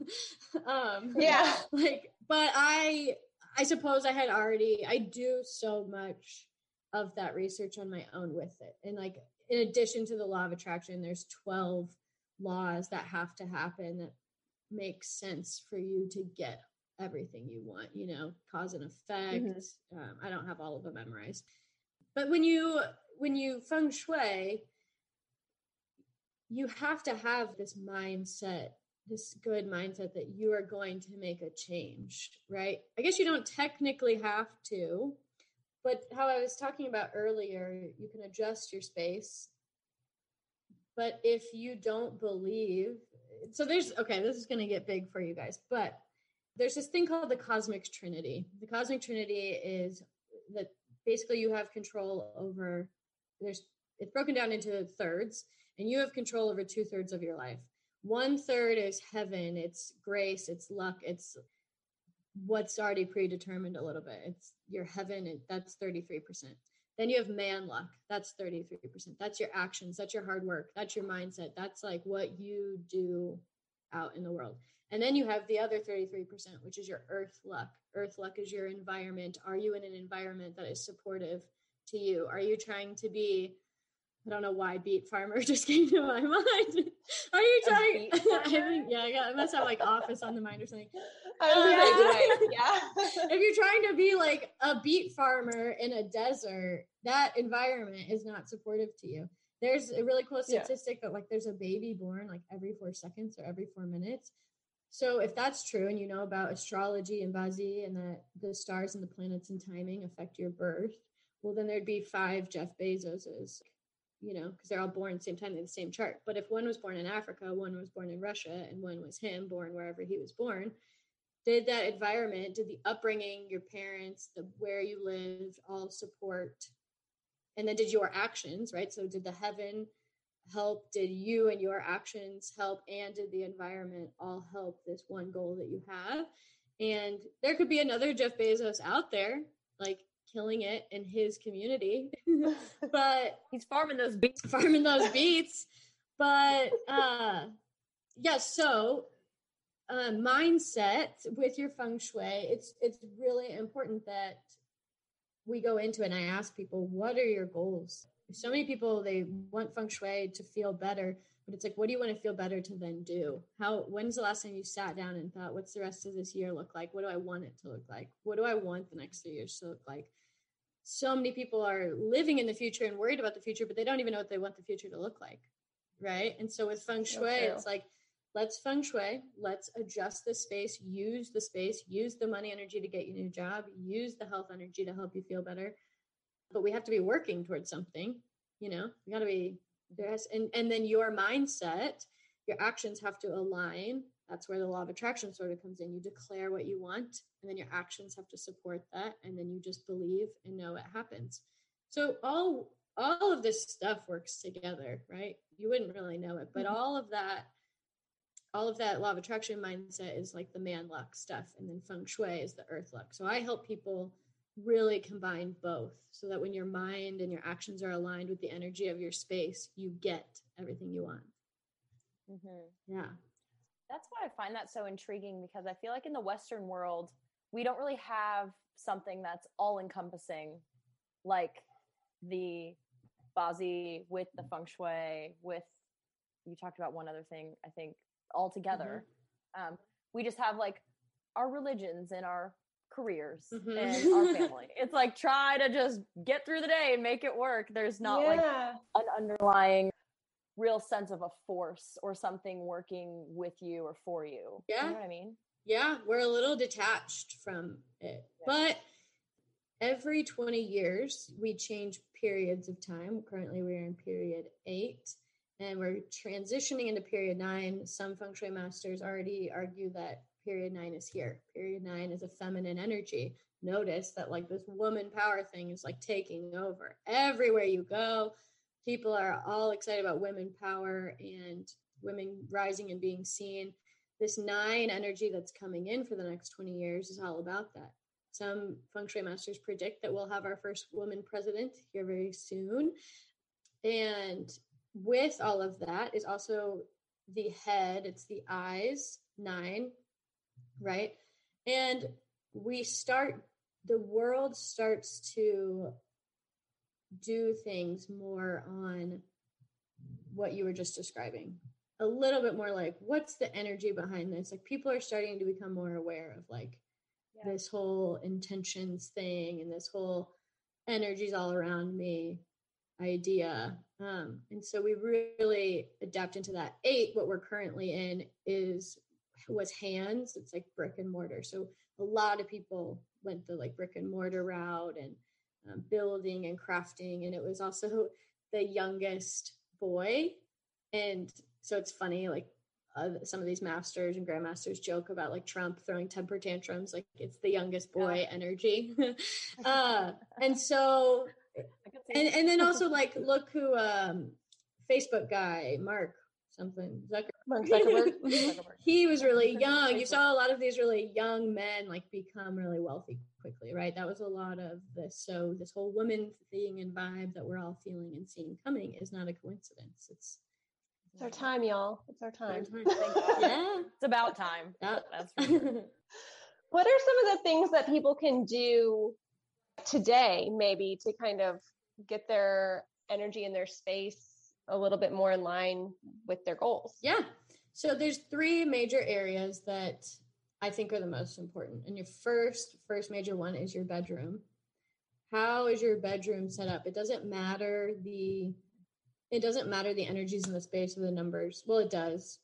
Speaker 8: um,
Speaker 5: Yeah.
Speaker 8: like, but I, I suppose I had already. I do so much of that research on my own with it, and like in addition to the law of attraction, there's twelve laws that have to happen that make sense for you to get everything you want you know cause and effect um, i don't have all of them memorized but when you when you feng shui you have to have this mindset this good mindset that you are going to make a change right? I guess you don't technically have to but how i was talking about earlier you can adjust your space. But if you don't believe so there's okay this is going to get big for you guys but there's this thing called the cosmic trinity. The cosmic trinity is that basically you have control over there's it's broken down into thirds and you have control over two thirds of your life. One third is heaven it's grace it's luck it's what's already predetermined a little bit. It's your heaven and that's 33% then you have man luck that's 33% that's your actions that's your hard work that's your mindset that's like what you do out in the world. And then you have the other 33% which is your earth luck. Earth luck is your environment. Are you in an environment that is supportive to you? Are you trying to be I don't know why beet farmer just came to my mind. Are you trying? I think yeah, I, got, I must have like office on the mind or something.
Speaker 5: I was um, the. Yeah.
Speaker 8: if you're trying to be like a beet farmer in a desert, that environment is not supportive to you. There's a really cool
Speaker 5: Yeah.
Speaker 8: statistic that like there's a baby born like every four seconds or every four minutes. So if that's true and you know about astrology and Bazi and that the stars and the planets and timing affect your birth, well then there'd be five Jeff Bezoses, you know, because they're all born the same time, they're the same chart. But if one was born in Africa, one was born in Russia, and one was him born wherever he was born, did that environment, did the upbringing, your parents, the where you lived, all support? And then did your actions, right? So did the heaven help did you and your actions help and did the environment all help this one goal that you have and there could be another jeff bezos out there like killing it in his community. But
Speaker 7: He's farming those beets.
Speaker 8: farming those beets. But uh yeah so uh, mindset with your feng shui it's it's really important that we go into it and i ask people what are your goals? So many people they want feng shui to feel better but it's like what do you want to feel better to then do? How when's the last time you sat down and thought what's the rest of this year look like? What do i want it to look like? What do i want the next three years to look like so many people are living in the future and worried about the future but they don't even know what they want the future to look like right? And so with feng shui
Speaker 5: true.
Speaker 8: it's like let's feng shui let's adjust the space use the space use the money energy to get you a new job use the health energy to help you feel better. But we have to be working towards something you know? We got to be yes and and then your mindset your actions have to align that's where the law of attraction sort of comes in. You declare what you want and then your actions have to support that and then you just believe and know it happens. So all all of this stuff works together right? You wouldn't really know it but all of that all of that law of attraction mindset is like the man luck stuff and then feng shui is the earth luck. So i help people really combine both so that when your mind and your actions are aligned with the energy of your space you get everything you want.
Speaker 7: Mhm.
Speaker 8: yeah
Speaker 7: That's why I find that so intriguing because I feel like in the Western world, we don't really have something that's all encompassing like the Bazi with the feng shui, with you talked about one other thing, I think, all together. Um, we just have like our religions and our careers
Speaker 8: Mhm.
Speaker 7: and our family. It's like try to just get through the day and make it work. There's not like an underlying real sense of a force or something working with you or for you.
Speaker 8: Yeah.
Speaker 7: You know what I mean?
Speaker 8: yeah we're a little detached from it. But every 20 years we change periods of time. Currently we're in period eight and we're transitioning into period nine. Some feng shui masters already argue that period nine is here. Period nine is a feminine energy. Notice that like this woman power thing is like taking over everywhere you go people are all excited about women power and women rising and being seen this nine energy that's coming in for the next 20 years is all about that. Some feng shui masters predict that we'll have our first woman president here very soon. And with all of that is also the head, it's the eyes, nine, right? And we start, the world starts to do things more on what you were just describing. A little bit more like what's the energy behind this? Like people are starting to become more aware of like
Speaker 7: Yeah.
Speaker 8: this whole intentions thing and this whole energies all around me idea. Um and so we really adapt into that. Eight what we're currently in is was hands. It's like brick and mortar. So a lot of people went the like brick and mortar route and um, building and crafting and it was also the youngest boy. And so it's funny like uh, some of these masters and grandmasters joke about like trump throwing temper tantrums like it's the youngest boy energy. Uh and so
Speaker 7: I could see
Speaker 8: and and then also like look who um facebook guy mark something Zucker-
Speaker 5: Mark Zuckerberg.
Speaker 7: Zuckerberg.
Speaker 8: he was really young you saw a lot of these really young men like become really wealthy quickly right that was a lot of this so this whole woman thing and vibe that we're all feeling and seeing coming is not a coincidence it's
Speaker 5: It's our time, y'all. It's our time.
Speaker 7: Thank God.
Speaker 8: yeah
Speaker 7: It's about time.
Speaker 8: Yeah.
Speaker 7: That's for sure.
Speaker 5: What are some of the things that people can do today, maybe, to kind of get their energy in their space a little bit more in line with their goals?
Speaker 8: Yeah. So there's three major areas that I think are the most important. And your first first major one is your bedroom. How is your bedroom set up? It doesn't matter the it doesn't matter the energies in the space or the numbers. Well, it does.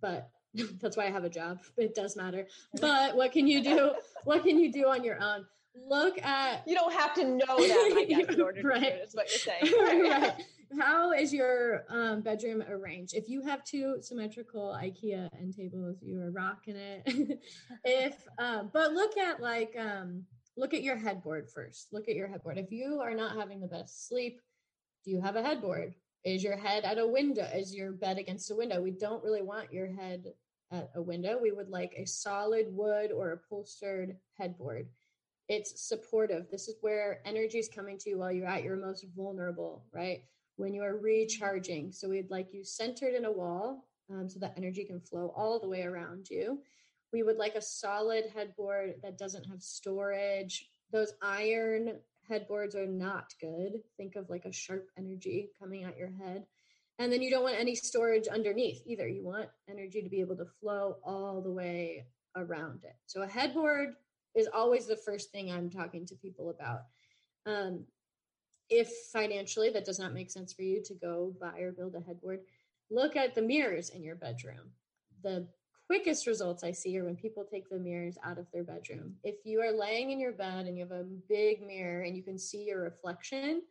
Speaker 8: But that's why I have a job. It does matter. But what can you do? What can you do on your own? Look at
Speaker 5: You don't have to know that, I guess, in order to
Speaker 8: Right.
Speaker 5: do it, is what you're saying.
Speaker 8: right. How is your um, bedroom arranged? If you have two symmetrical IKEA end tables, you are rocking it. if um, but look at like um, look at your headboard first. Look at your headboard. If you are not having the best sleep, do you have a headboard? Is your head at a window? Is your bed against a window? We don't really want your head at a window. We would like a solid wood or upholstered headboard. It's supportive. This is where energy is coming to you while you're at your most vulnerable, right? When you are recharging. So we'd like you centered in a wall um, so that energy can flow all the way around you. We would like a solid headboard that doesn't have storage. Those iron headboards are not good. Think of like a sharp energy coming at your head. And then you don't want any storage underneath either. You want energy to be able to flow all the way around it. So a headboard is always the first thing I'm talking to people about. Um, if financially that does not make sense for you to go buy or build a headboard, look at the mirrors in your bedroom. The quickest results I see are when people take the mirrors out of their bedroom. If you are laying in your bed and you have a big mirror and you can see your reflection,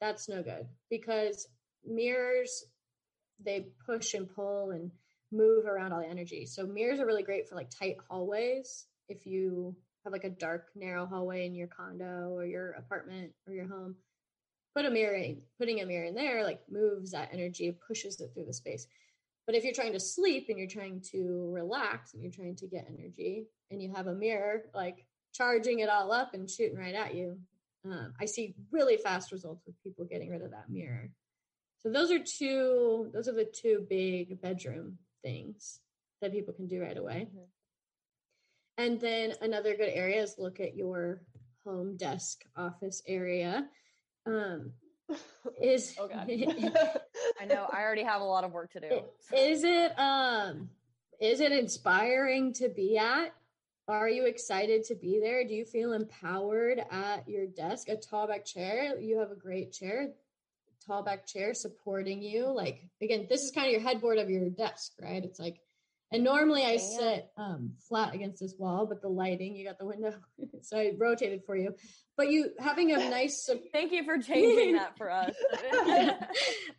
Speaker 8: that's no good because mirrors they push and pull and move around all the energy. So mirrors are really great for like tight hallways. If you have like a dark narrow hallway in your condo or your apartment or your home, put a mirror in, putting a mirror in there like moves that energy, pushes it through the space. But if you're trying to sleep and you're trying to relax and you're trying to get energy and you have a mirror like charging it all up and shooting right at you, um, I see really fast results with people getting rid of that mirror. So those are two, those are the two big bedroom things that people can do right away. Mm-hmm. And then another good area is look at your home desk office area. Um, is
Speaker 7: oh god. I know i already have a lot of work to do.
Speaker 8: Is it um is it inspiring to be at? Are you excited to be there? Do you feel empowered at your desk? A tall back chair you have a great chair tall back chair supporting you like again this is kind of your headboard of your desk right? It's like and normally I sit um, flat against this wall, but the lighting, you got the window, so I rotated for you. But you having a nice.
Speaker 7: Thank you for changing that for us.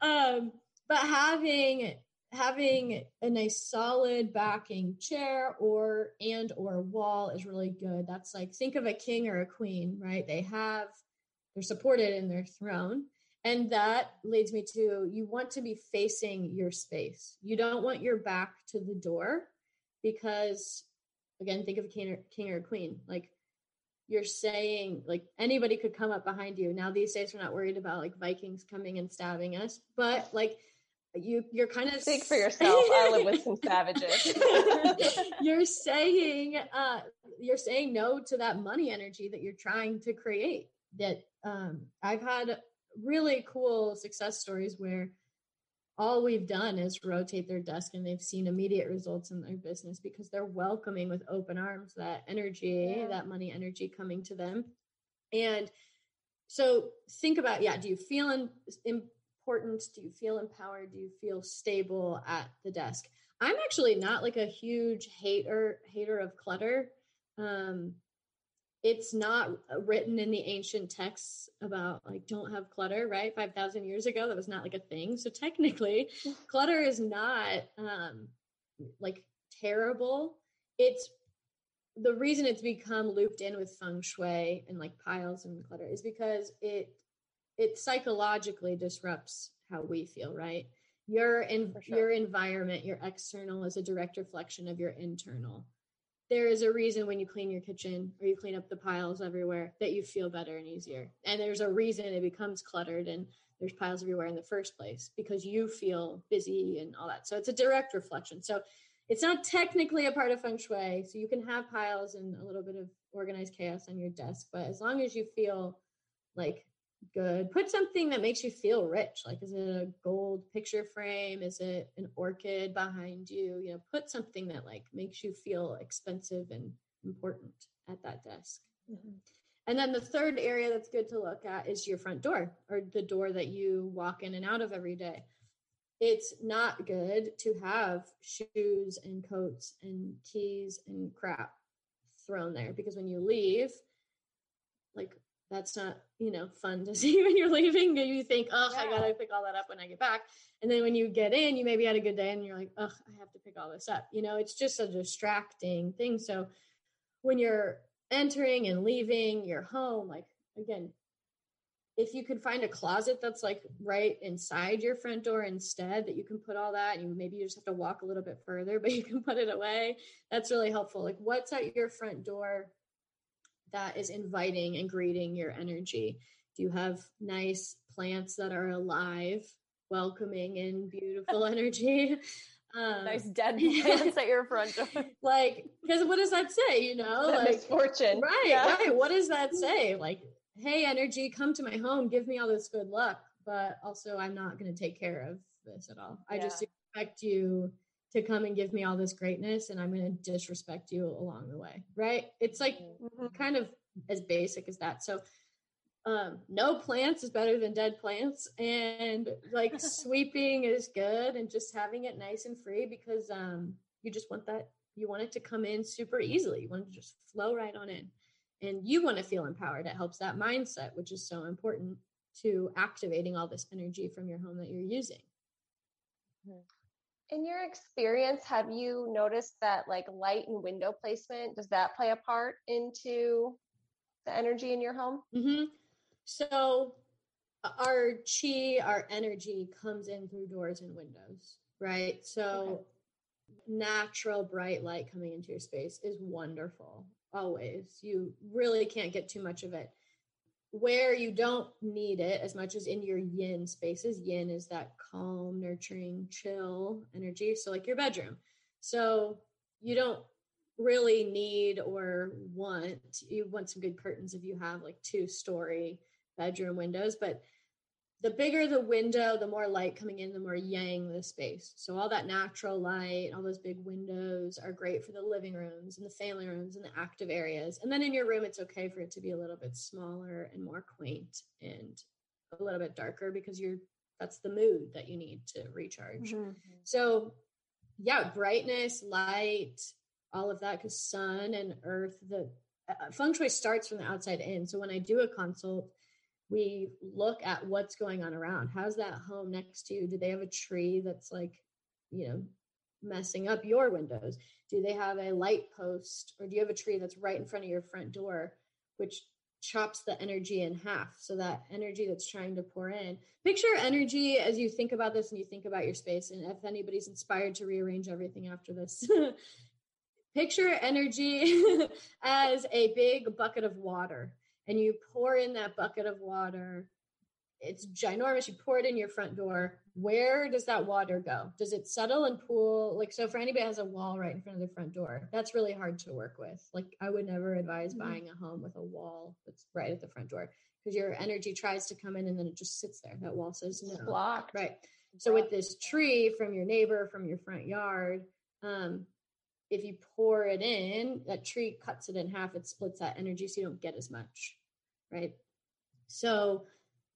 Speaker 8: um, but having having a nice solid backing chair or and or wall is really good. That's like think of a king or a queen, right? They have they're supported in their throne and that leads me to you want to be facing your space. You don't want your back to the door because, again, think of a king or, king or a queen. Like you're saying, like anybody could come up behind you. Now these days, we're not worried about like Vikings coming and stabbing us, but like you you're kind of
Speaker 5: speak for yourself i live with some savages
Speaker 8: you're saying uh you're saying no to that money energy that you're trying to create that um i've had really cool success stories where all we've done is rotate their desk and they've seen immediate results in their business because they're welcoming with open arms that energy, yeah. that money energy coming to them. And so think about yeah, do you feel in, important? Do you feel empowered? Do you feel stable at the desk? I'm actually not like a huge hater hater of clutter. Um, it's not written in the ancient texts about like don't have clutter right? 5000 years ago that was not like a thing. So technically clutter is not um like terrible. It's the reason it's become looped in with feng shui and like piles and clutter is because it it psychologically disrupts how we feel right? Your in sure. your environment your external is a direct reflection of your internal there is a reason when you clean your kitchen or you clean up the piles everywhere that you feel better and easier. And there's a reason it becomes cluttered and there's piles everywhere in the first place because you feel busy and all that. So it's a direct reflection. So it's not technically a part of feng shui. So you can have piles and a little bit of organized chaos on your desk, but as long as you feel like good. Put something that makes you feel rich. Like, is it a gold picture frame? Is it an orchid behind you? You know, put something that like makes you feel expensive and important at that desk. Mm-hmm. And then the third area that's good to look at is your front door or the door that you walk in and out of every day. It's not good to have shoes and coats and keys and crap thrown there because when you leave, like that's not you know fun to see when you're leaving. You think oh yeah. i gotta pick all that up when i get back. And then when you get in you maybe had a good day and you're like oh i have to pick all this up. You know it's just a distracting thing. So when you're entering and leaving your home like again if you can find a closet that's like right inside your front door instead that you can put all that and you maybe you just have to walk a little bit further but you can put it away that's really helpful. Like what's at your front door that is inviting and greeting your energy. Do you have nice plants that are alive welcoming and beautiful energy?
Speaker 7: Um, nice dead plants at your front door.
Speaker 8: Like because what does that say you know?
Speaker 5: That
Speaker 8: like
Speaker 5: misfortune.
Speaker 8: right yeah. right. What does that say? Like hey energy come to my home. Give me all this good luck. But also i'm not going to take care of this at all. I just expect you to come and give me all this greatness and i'm going to disrespect you along the way right? It's like mm-hmm. kind of as basic as that. So um no plants is better than dead plants and like sweeping is good and just having it nice and free because um you just want that you want it to come in super easily. You want it to just flow right on in. And you want to feel empowered. It helps that mindset which is so important to activating all this energy from your home that you're using.
Speaker 5: Hmm. In your experience have you noticed that like light and window placement does that play a part into the energy in your home
Speaker 8: mm-hmm. so our chi our energy comes in through doors and windows right so okay. natural bright light coming into your space is wonderful always. You really can't get too much of it. Where you don't need it as much as in your yin spaces, yin is that calm, nurturing, chill energy. So, like your bedroom. So, you don't really need or want, you want some good curtains if you have like two story bedroom windows, but the bigger the window, the more light coming in, the more yang the space. So all that natural light, all those big windows are great for the living rooms and the family rooms and the active areas. And then in your room, it's okay for it to be a little bit smaller and more quaint and a little bit darker because you're that's the mood that you need to recharge. Mm-hmm. So yeah, brightness, light, all of that because sun and earth, the uh, feng shui starts from the outside in. So when I do a consult, we look at what's going on around. How's that home next to you? Do they have a tree that's like, you know, messing up your windows? Do they have a light post or do you have a tree that's right in front of your front door, which chops the energy in half? So that energy that's trying to pour in. Picture energy as you think about this and you think about your space. And if anybody's inspired to rearrange everything after this, picture energy as a big bucket of water and you pour in that bucket of water. It's ginormous. You pour it in your front door. Where does that water go? Does it settle and pool? Like, so for anybody has a wall right in front of their front door, that's really hard to work with. Like, I would never advise mm-hmm. buying a home with a wall that's right at the front door because your energy tries to come in and then it just sits there. That wall says no.
Speaker 5: Blocked.
Speaker 8: Right. So with this tree from your neighbor, from your front yard, um, if you pour it in, that tree cuts it in half, it splits that energy so you don't get as much. Right. So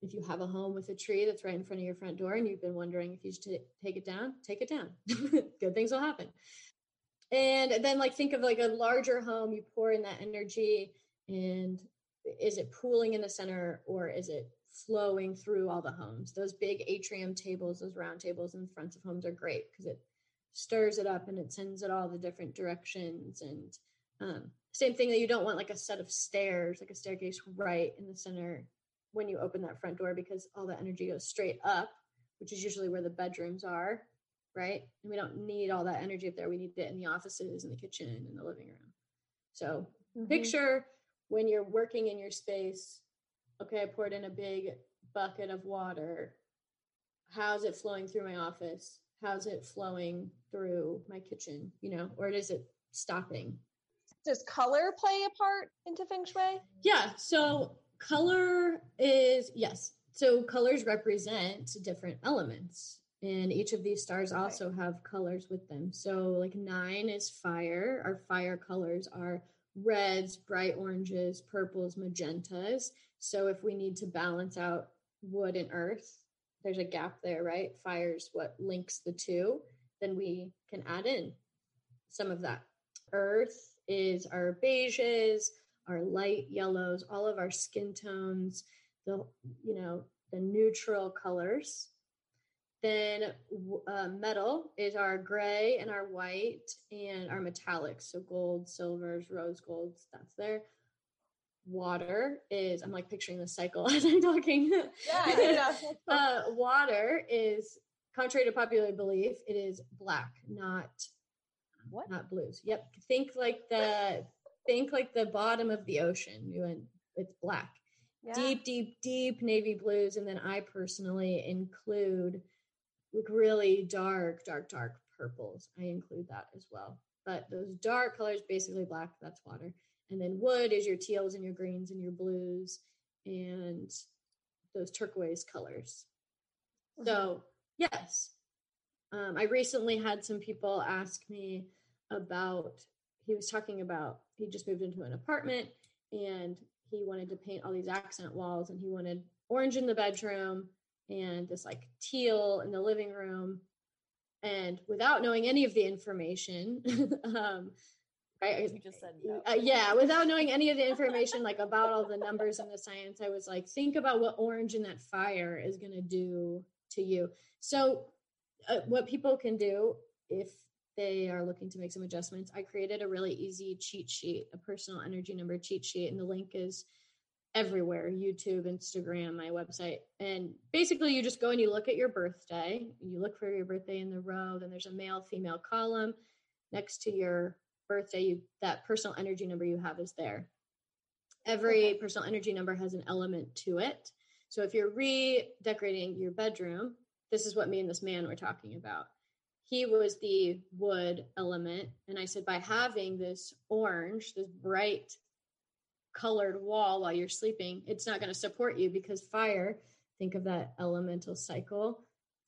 Speaker 8: if you have a home with a tree that's right in front of your front door and you've been wondering if you should take it down, take it down. Good things will happen. And then like think of like a larger home, you pour in that energy and is it pooling in the center or is it flowing through all the homes? Those big atrium tables, those round tables in front of homes are great because it stirs it up and it sends it all the different directions and um, same thing that you don't want like a set of stairs like a staircase right in the center when you open that front door because all the energy goes straight up which is usually where the bedrooms are right? And we don't need all that energy up there. We need it in the offices in the kitchen in the living room. So mm-hmm. picture when you're working in your space okay i poured in a big bucket of water. How's it flowing through my office how's it flowing through my kitchen you know or is it stopping?
Speaker 5: Does color play a part into feng shui?
Speaker 8: Yeah so color is yes. So colors represent different elements and each of these stars also have colors with them. So like nine is fire. Our fire colors are reds bright oranges purples magentas. So if we need to balance out wood and earth there's a gap there, right? Fire's what links the two. Then we can add in some of that. Earth is our beiges, our light yellows, all of our skin tones, the you know the neutral colors. Then uh, metal is our gray and our white and our metallics, so gold, silvers, rose golds. That's there. Water is i'm like picturing the cycle as i'm talking
Speaker 5: Yeah, yeah.
Speaker 8: uh, water is contrary to popular belief it is black not
Speaker 7: What?
Speaker 8: not blues yep think like the think like the bottom of the ocean you went it's black
Speaker 7: Yeah.
Speaker 8: deep deep deep navy blues and then i personally include like really dark dark dark purples i include that as well but those dark colors basically black that's water and then wood is your teals and your greens and your blues and those turquoise colors. So yes. Um, i recently had some people ask me about he was talking about he just moved into an apartment and he wanted to paint all these accent walls and he wanted orange in the bedroom and this like teal in the living room. And without knowing any of the information um right
Speaker 7: You just said no.
Speaker 8: uh, yeah without knowing any of the information like about all the numbers and the science i was like think about what orange in that fire is going to do to you so uh, what people can do if they are looking to make some adjustments i created a really easy cheat sheet a personal energy number cheat sheet and the link is everywhere youtube instagram my website and basically you just go and you look at your birthday you look for your birthday in the row then there's a male female column next to your birthday you that personal energy number you have is there. Every personal energy number has an element to it. So if you're redecorating your bedroom this is what me and this man were talking about. He was the wood element and i said by having this orange this bright colored wall while you're sleeping it's not going to support you because fire think of that elemental cycle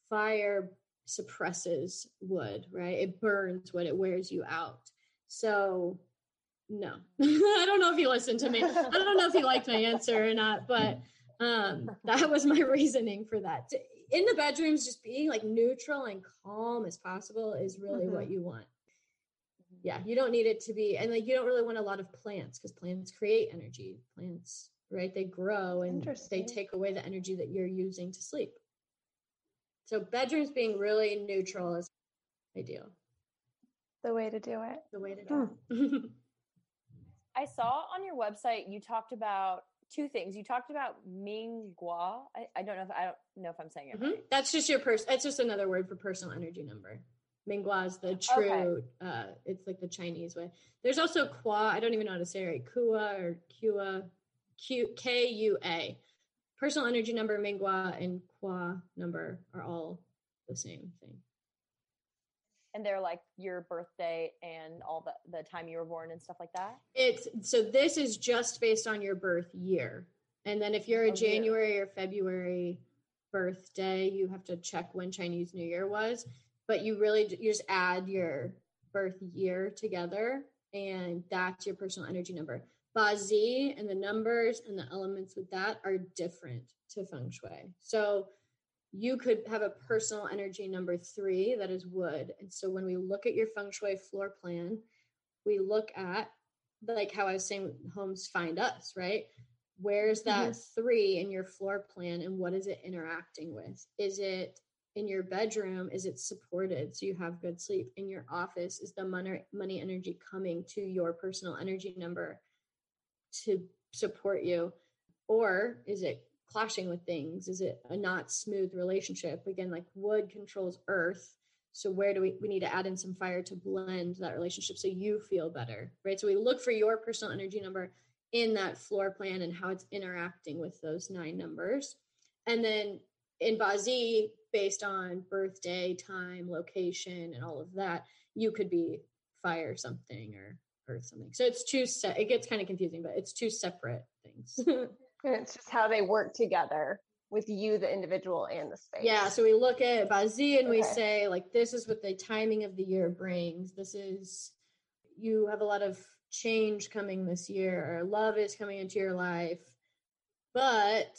Speaker 8: fire suppresses wood right? It burns wood it wears you out so no. I don't know if he listened to me. I don't know if he liked my answer or not but um that was my reasoning for that. In the bedrooms just being like neutral and calm as possible is really
Speaker 5: Mhm.
Speaker 8: what you want. Yeah you don't need it to be and like you don't really want a lot of plants because plants create energy. Plants right they grow and they take away the energy that you're using to sleep. So bedrooms being really neutral is ideal
Speaker 5: the way to do it.
Speaker 8: the way to do it
Speaker 7: I saw on your website you talked about two things. You talked about Ming Gua. I, I don't know if I don't know if I'm saying it
Speaker 8: Mhm.
Speaker 7: right.
Speaker 8: that's just your person that's just another word for personal energy number Ming Gua is the true uh it's like the Chinese way. There's also Qua, I don't even know how to say it right. Kua or Kua Q K U A. Personal energy number, Ming Gua and Qua number are all the same thing.
Speaker 7: And they're like your birthday and all the the time you were born and stuff like that.
Speaker 8: It's so this is just based on your birth year. And then if you're a
Speaker 7: Oh.
Speaker 8: January or February birthday, you have to check when Chinese New Year was. But you really you just add your birth year together, and that's your personal energy number. Bazi and the numbers and the elements with that are different to feng shui. So you could have a personal energy number three that is wood. And so when we look at your feng shui floor plan, we look at like how I was saying homes find us, right? Where's that mm-hmm. three in your floor plan and what is it interacting with? Is it in your bedroom? Is it supported so you have good sleep? In your office, is the money money energy coming to your personal energy number to support you? Or is it clashing with things? Is it a not smooth relationship? Again, like wood controls earth. So where do we we need to add in some fire to blend that relationship so you feel better, right? So we look for your personal energy number in that floor plan and how it's interacting with those nine numbers. And then in Bazi, based on birthday, time, location, and all of that, you could be fire something or earth something. So it's two se- it gets kind of confusing, but it's two separate things.
Speaker 5: And it's just how they work together with you, the individual, and the space.
Speaker 8: Yeah, so we look at Bazi and we say like this is what the timing of the year brings. This is you have a lot of change coming this year or love is coming into your life. But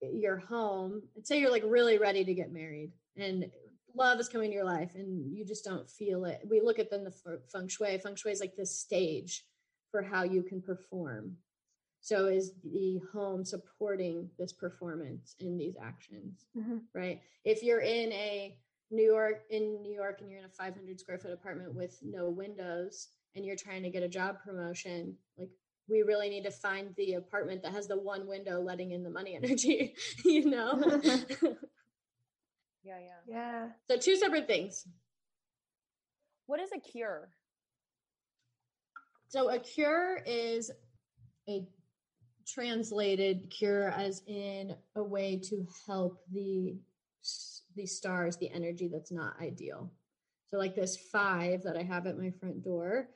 Speaker 8: your home, and say you're like really ready to get married and love is coming to your life and you just don't feel it. We look at then the feng shui. Feng shui is like the stage for how you can perform. So is the home supporting this performance in these actions?
Speaker 5: Mhm.
Speaker 8: right? If you're in a New York in New York and you're in a 500 square foot apartment with no windows and you're trying to get a job promotion, like we really need to find the apartment that has the one window letting in the money energy, you know?
Speaker 7: Yeah, yeah.
Speaker 5: Yeah.
Speaker 8: so, two separate things.
Speaker 7: What is a cure?
Speaker 8: So, a cure is a translated cure as in a way to help the the stars the energy that's not ideal. So like this five that i have at my front door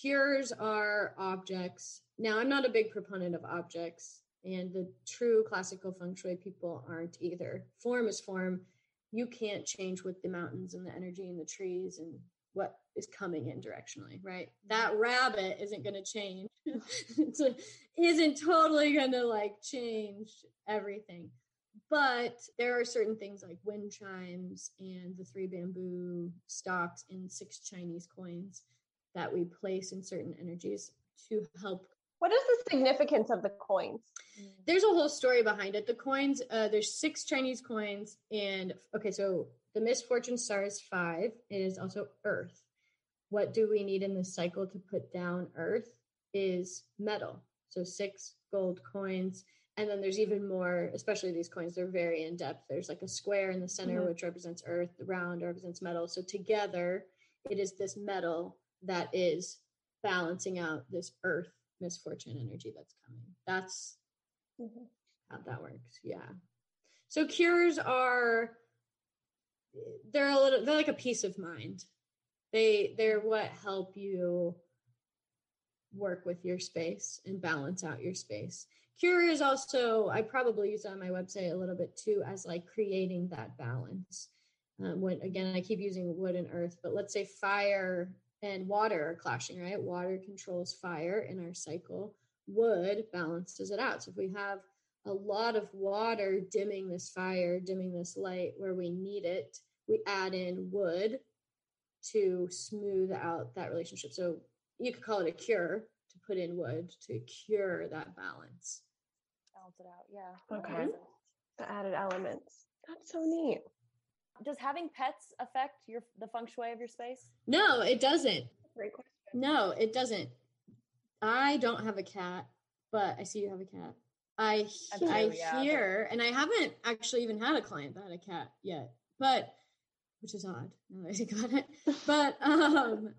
Speaker 8: cures are objects. Now i'm not a big proponent of objects and the true classical feng shui people aren't either. Form is form. You can't change with the mountains and the energy and the trees and what is coming in directionally right? That rabbit isn't going to change isn't totally going to like change everything. But there are certain things like wind chimes and the three bamboo stalks in six chinese coins that we place in certain energies to help
Speaker 5: What is the significance of the coins?
Speaker 8: there's a whole story behind it. The coins uh, there's six chinese coins and okay so the misfortune star is five. It is also earth. What do we need in this cycle to put down earth is metal. So six gold coins. And then there's even more especially these coins they're very in depth there's like a square in the center
Speaker 5: Mhm.
Speaker 8: which represents earth. The round represents metal. So together it is this metal that is balancing out this earth misfortune energy that's coming. That's how that works. Yeah. So cures are they're a little they're like a peace of mind. They they're what help you work with your space and balance out your space. Cure is also i probably use on my website a little bit too as like creating that balance. Um, when again i keep using wood and earth but let's say fire and water are clashing right? Water controls fire in our cycle. Wood balances it out. So if we have a lot of water dimming this fire, dimming this light where we need it. We add in wood to smooth out that relationship. So you could call it a cure to put in wood to cure that balance.
Speaker 7: Balance it out. Yeah.
Speaker 5: Okay.
Speaker 7: That makes sense.
Speaker 5: The added elements. That's so neat.
Speaker 7: Does having pets affect your the feng shui of your space?
Speaker 8: No, it doesn't.
Speaker 5: Great question.
Speaker 8: No, it doesn't. I don't have a cat, but I see you have a cat. I
Speaker 7: I
Speaker 8: he- I
Speaker 7: do, yeah, but-
Speaker 8: hear, and I haven't actually even had a client that had a cat yet, but which is odd now that I think about it. But um,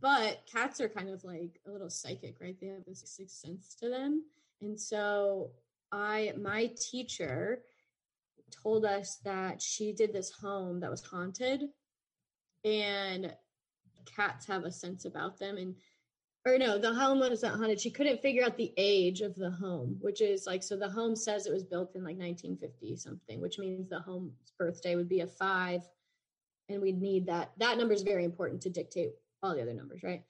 Speaker 8: but cats are kind of like a little psychic, right? They have this sixth sense to them, and so I my teacher told us that she did this home that was haunted, and cats have a sense about them and or no the home was not haunted. She couldn't figure out the age of the home which is like so the home says it was built in like 1950 something which means the home's birthday would be a five and we'd need that. That number is very important to dictate all the other numbers right?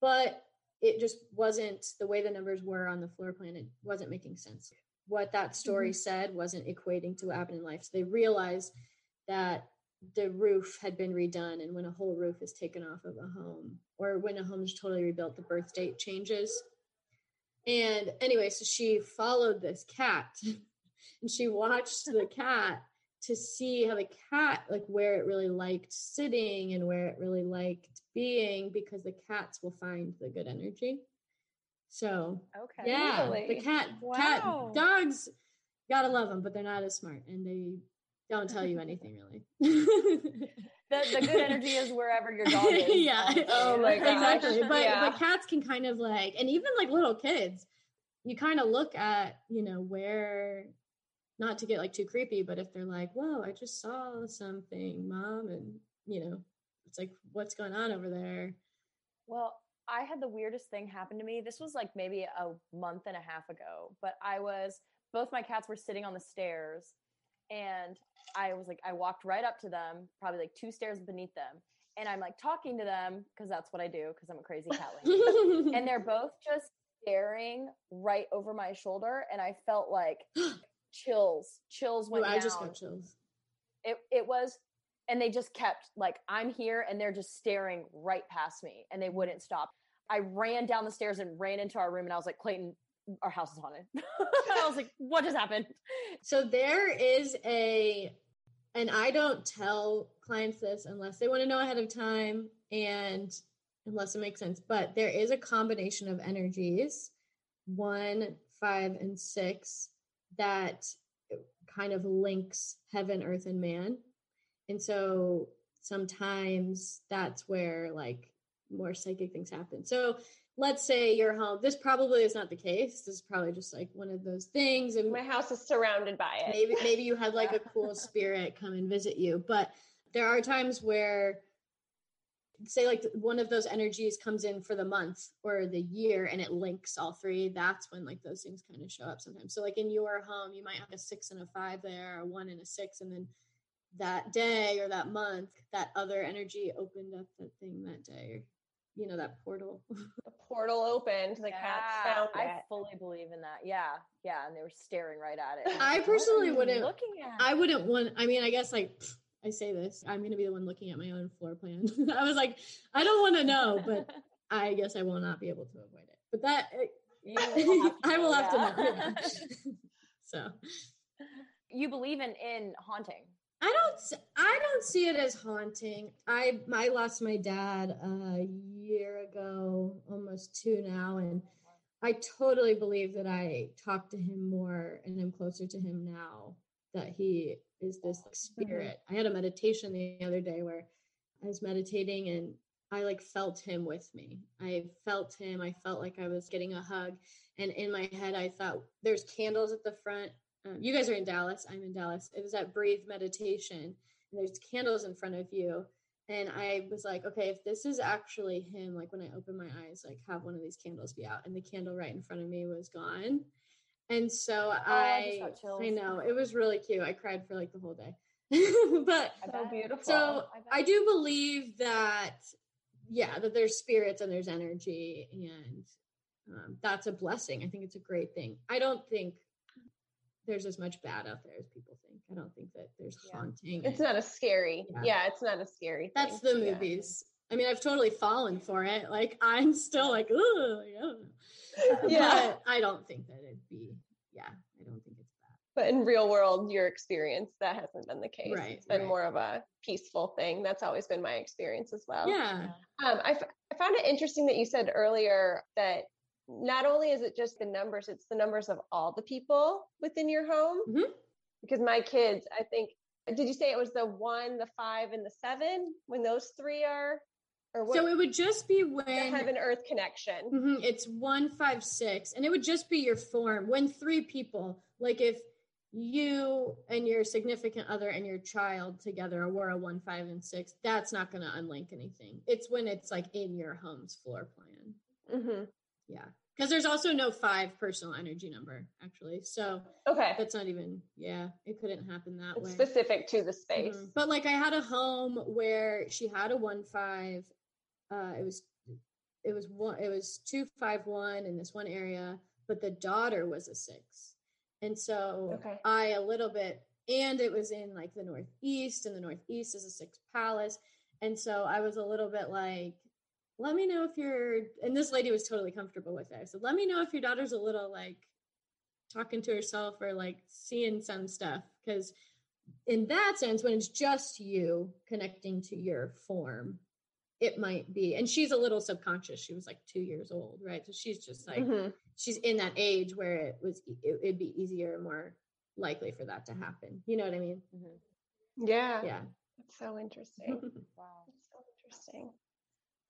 Speaker 8: But it just wasn't the way the numbers were on the floor plan it wasn't making sense. What that story mm-hmm. said wasn't equating to what happened in life. So they realized that the roof had been redone and when a whole roof is taken off of a home or when a home is totally rebuilt the birth date changes and anyway so she followed this cat and she watched the cat to see how the cat like where it really liked sitting and where it really liked being because the cats will find the good energy so
Speaker 7: Okay.
Speaker 8: yeah the cat
Speaker 7: Wow.
Speaker 8: cat dogs gotta love them but they're not as smart and they don't tell you anything really
Speaker 7: The, the good energy is wherever your dog is.
Speaker 8: yeah
Speaker 5: Oh my gosh.
Speaker 8: exactly but
Speaker 5: Yeah.
Speaker 8: but cats can kind of like and even like little kids you kind of look at you know where not to get like too creepy but if they're like whoa i just saw something mom and you know it's like what's going on over there
Speaker 7: Well, I had the weirdest thing happen to me. This was like maybe a month and a half ago, but I was both my cats were sitting on the stairs and I was like I walked right up to them, probably like two stairs beneath them, and I'm like talking to them because that's what I do because I'm a crazy cat lady. and they're both just staring right over my shoulder and I felt like chills, chills
Speaker 8: Ooh,
Speaker 7: went
Speaker 8: i
Speaker 7: down.
Speaker 8: just got chills
Speaker 7: it it was and they just kept like i'm here and they're just staring right past me and they wouldn't stop i ran down the stairs and ran into our room and i was like clayton our house is haunted i was like what just happened
Speaker 8: So there is a, and I don't tell clients this unless they want to know ahead of time. And unless it makes sense. But there is a combination of energies, one, five, and six, that kind of links heaven, earth, and man. And so sometimes that's where like more psychic things happen. So let's say you're home. This probably is not the case. This is probably just like one of those things. And
Speaker 5: My house is surrounded by it.
Speaker 8: maybe maybe you had like a cool spirit come and visit you. But there are times where say like one of those energies comes in for the month or the year and it links all three that's when like those things kind of show up sometimes so like in your home you might have a six and a five there or one and a six and then that day or that month that other energy opened up that thing that day you know that portal
Speaker 5: The portal opened. The cats found
Speaker 7: I
Speaker 5: it.
Speaker 7: fully believe in that. Yeah, yeah, and they were staring right at it.
Speaker 8: I
Speaker 7: Like,
Speaker 8: personally
Speaker 7: what are you
Speaker 8: wouldn't-
Speaker 7: Looking at.
Speaker 8: I wouldn't want. I mean, I guess like I say this, I'm gonna be the one looking at my own floor plan. I was like, I don't want to know, but I guess I will not be able to avoid it. But that eh,
Speaker 7: You will have to
Speaker 8: I will have to know. so
Speaker 7: you believe in in haunting.
Speaker 8: I don't. I don't see it as haunting. I I lost my dad a year ago, almost two now, and I totally believe that I talk to him more and I'm closer to him now. That he is this mm-hmm. spirit. I had a meditation the other day where I was meditating and I like felt him with me. I felt him. I felt like I was getting a hug. And in my head, I thought there's candles at the front. Um, you guys are in Dallas. I'm in Dallas. It was at Breathe Meditation, and there's candles in front of you. And I was like, okay, if this is actually him, like when I open my eyes, like have one of these candles be out. And the candle right in front of me was gone. And so
Speaker 7: I just
Speaker 8: I,
Speaker 7: got.
Speaker 8: I know it was really cute. I cried for like the whole day. but
Speaker 5: So beautiful.
Speaker 8: so
Speaker 7: I.
Speaker 8: I do believe that, yeah, that there's spirits and there's energy, and um, that's a blessing. I think it's a great thing. I don't think there's as much bad out there as people think. I don't think that there's
Speaker 7: Yeah.
Speaker 8: haunting.
Speaker 5: It's
Speaker 8: and-
Speaker 5: not a scary.
Speaker 8: Yeah.
Speaker 5: Yeah, it's not a scary.
Speaker 8: that's
Speaker 5: thing.
Speaker 8: the
Speaker 5: Yeah.
Speaker 8: movies. I mean, I've totally fallen for it. Like I'm still like, oh, I.
Speaker 5: Yeah.
Speaker 8: But I don't think that it'd be. Yeah, I don't think it's bad.
Speaker 5: But in real world, your experience that hasn't been the case.
Speaker 8: Right,
Speaker 5: it's been
Speaker 8: right.
Speaker 5: more of a peaceful thing. That's always been my experience as well.
Speaker 8: Yeah.
Speaker 5: Um, I, f- I found it interesting that you said earlier that not only is it just the numbers, it's the numbers of all the people within your home.
Speaker 8: Mhm.
Speaker 5: Because my kids, I think, did you say it was the one, the five, and the seven when those three are? Or what?
Speaker 8: So it would just be when the
Speaker 5: heaven earth connection.
Speaker 8: Mhm, It's one five six, and it would just be your form. When three people, like if you and your significant other and your child together were a one five and six, that's not going to unlink anything. It's when it's like in your home's floor plan.
Speaker 5: hmm
Speaker 8: Yeah, because there's also no five personal energy number actually, so
Speaker 5: Okay.
Speaker 8: that's not even. Yeah, it couldn't happen that
Speaker 5: It's
Speaker 8: way.
Speaker 5: specific to the space.
Speaker 8: Mhm. But like I had a home where she had a one five. Uh, it was it was one it was two five one in this one area, but the daughter was a six, and so
Speaker 5: Okay.
Speaker 8: I a little bit, and it was in like the northeast, and the northeast is a six palace, and so I was a little bit like. Let me know if you're, and this lady was totally comfortable with it. So let me know if your daughter's a little like talking to herself or like seeing some stuff because in that sense when it's just you connecting to your form it might be and she's a little subconscious she was like two years old right so she's just like
Speaker 5: Mhm.
Speaker 8: she's in that age where it was it, it'd be easier more likely for that to happen you know what i mean
Speaker 5: Yeah.
Speaker 8: yeah
Speaker 5: That's so interesting.
Speaker 7: Wow.
Speaker 5: That's so interesting.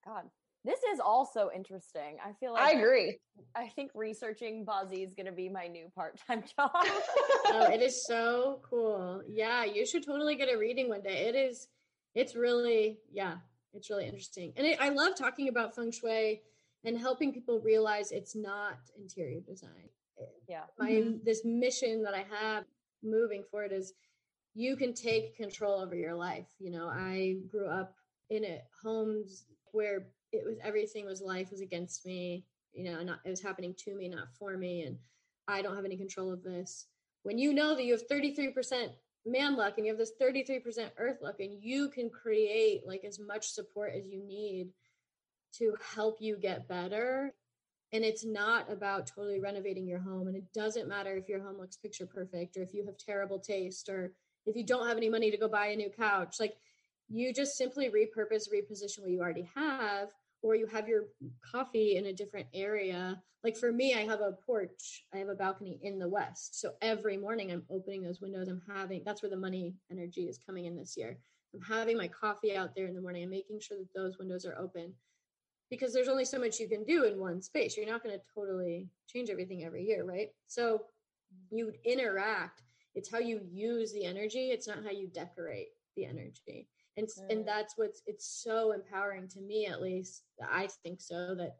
Speaker 7: God. This is also interesting. I feel like I
Speaker 5: agree.
Speaker 7: I think researching Buzzy is going to be my new part-time job.
Speaker 8: oh it is so cool yeah you should totally get a reading one day it is it's really yeah it's really interesting and it, i love talking about feng shui and helping people realize it's not interior design
Speaker 7: yeah.
Speaker 8: my mm-hmm. this mission that I have moving forward is you can take control over your life. You know, I grew up in a homes where it was everything was life was against me. You know, not it was happening to me, not for me, and I don't have any control of this. When you know that you have thirty three percent man luck and you have this thirty three percent earth luck, and you can create like as much support as you need to help you get better and it's not about totally renovating your home and it doesn't matter if your home looks picture perfect or if you have terrible taste or if you don't have any money to go buy a new couch like you just simply repurpose reposition what you already have or you have your coffee in a different area. Like for me, I have a porch, I have a balcony in the west. So every morning I'm opening those windows. I'm having that's where the money energy is coming in this year. I'm having my coffee out there in the morning. I'm making sure that those windows are open because there's only so much you can do in one space. You're not going to totally change everything every year, right? So you interact. It's how you use the energy. It's not how you decorate the energy. And
Speaker 7: Mm.
Speaker 8: and that's what's it's so empowering to me at least. I think so that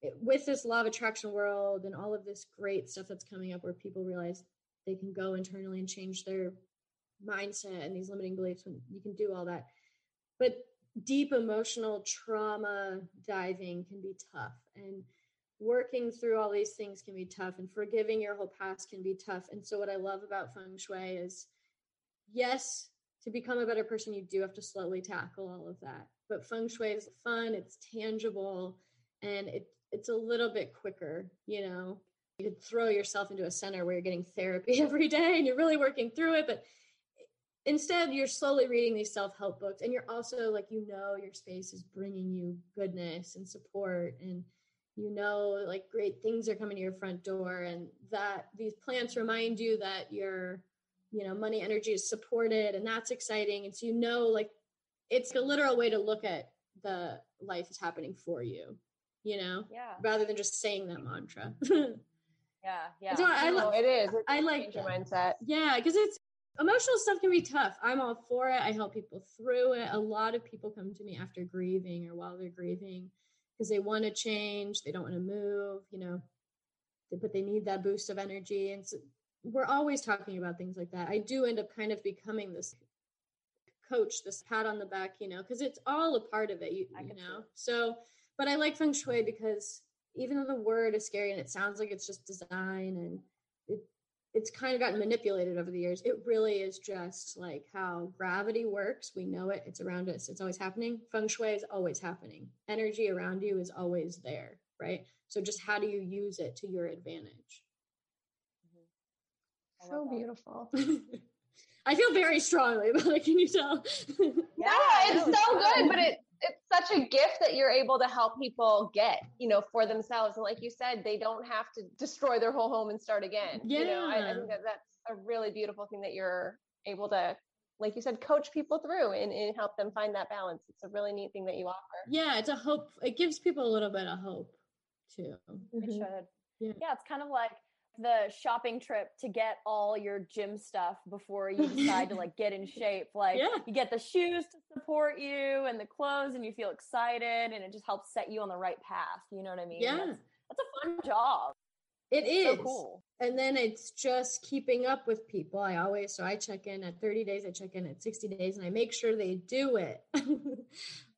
Speaker 8: it, with this law of attraction world and all of this great stuff that's coming up where people realize they can go internally and change their mindset and these limiting beliefs when you can do all that. But deep emotional trauma diving can be tough and working through all these things can be tough and forgiving your whole past can be tough and so what i love about feng shui is yes to become a better person you do have to slowly tackle all of that. But feng shui is fun it's tangible and it it's a little bit quicker you know. You could throw yourself into a center where you're getting therapy every day and you're really working through it but instead you're slowly reading these self-help books and you're also like you know your space is bringing you goodness and support and you know like great things are coming to your front door and that these plants remind you that your you know money energy is supported and that's exciting and so you know like it's a literal way to look at the life is happening for you you know
Speaker 7: Yeah.
Speaker 8: rather than just saying that mantra
Speaker 7: Yeah. Yeah.
Speaker 8: So I,
Speaker 5: No,
Speaker 8: li-
Speaker 5: it is. It's
Speaker 8: I like
Speaker 5: your mindset.
Speaker 8: Yeah, because it's emotional stuff can be tough. I'm all for it. I help people through it. A lot of people come to me after grieving or while they're grieving because they want to change, they don't want to move, you know, but they need that boost of energy. And so we're always talking about things like that. I do end up kind of becoming this coach, this pat on the back, you know, because it's all a part of it, you, you know. So, but I like feng shui because even though the word is scary and it sounds like it's just design and it it's kind of gotten manipulated over the years. It really is just like how gravity works. We know it. It's around us. It's always happening. Feng shui is always happening. Energy around you is always there, right? So just how do you use it to your advantage?
Speaker 7: I
Speaker 5: So beautiful.
Speaker 8: I feel very strongly about it. Can you tell?
Speaker 5: Yeah, it's so good, but it it's such a gift that you're able to help people get, you know, for themselves. And like you said, they don't have to destroy their whole home and start again. You know, I, I think that that's a really beautiful thing that you're able to, like you said, coach people through and, and help them find that balance. It's a really neat thing that you offer.
Speaker 8: yeah, it's a hope. It gives people a little bit of hope too.
Speaker 7: It
Speaker 5: Mhm.
Speaker 7: should.
Speaker 8: Yeah.
Speaker 7: Yeah, it's kind of like the shopping trip to get all your gym stuff before you decide to like get in shape. Like
Speaker 8: Yeah.
Speaker 7: you get the shoes to support you and the clothes and you feel excited and it just helps set you on the right path. You know what I mean?
Speaker 8: Yeah,
Speaker 7: That's, that's a fun job.
Speaker 8: it is.
Speaker 7: So cool.
Speaker 8: and then it's just keeping up with people i always so i check in at 30 days i check in at 60 days and i make sure they do it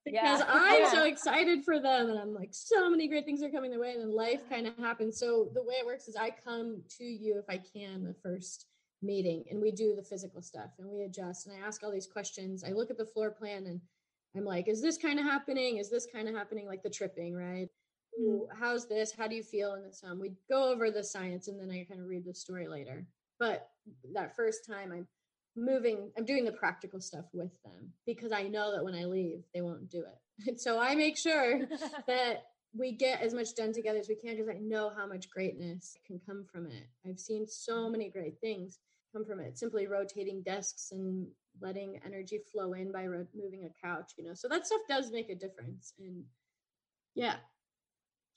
Speaker 8: because
Speaker 7: Yeah.
Speaker 8: i'm
Speaker 5: Yeah.
Speaker 8: so excited for them and i'm like so many great things are coming their way and then life kind of happens so the way it works is i come to you if i can the first meeting and we do the physical stuff and we adjust and i ask all these questions i look at the floor plan and i'm like is this kind of happening is this kind of happening like the tripping right Ooh, how's this? How do you feel in this? Um, we go over the science and then I kind of read the story later. But that first time I'm moving, I'm doing the practical stuff with them because I know that when I leave, they won't do it. And so I make sure that we get as much done together as we can because I know how much greatness can come from it. I've seen so mm-hmm. many great things come from it. Simply rotating desks and letting energy flow in by ro- moving a couch, you know. So that stuff does make a difference. And yeah,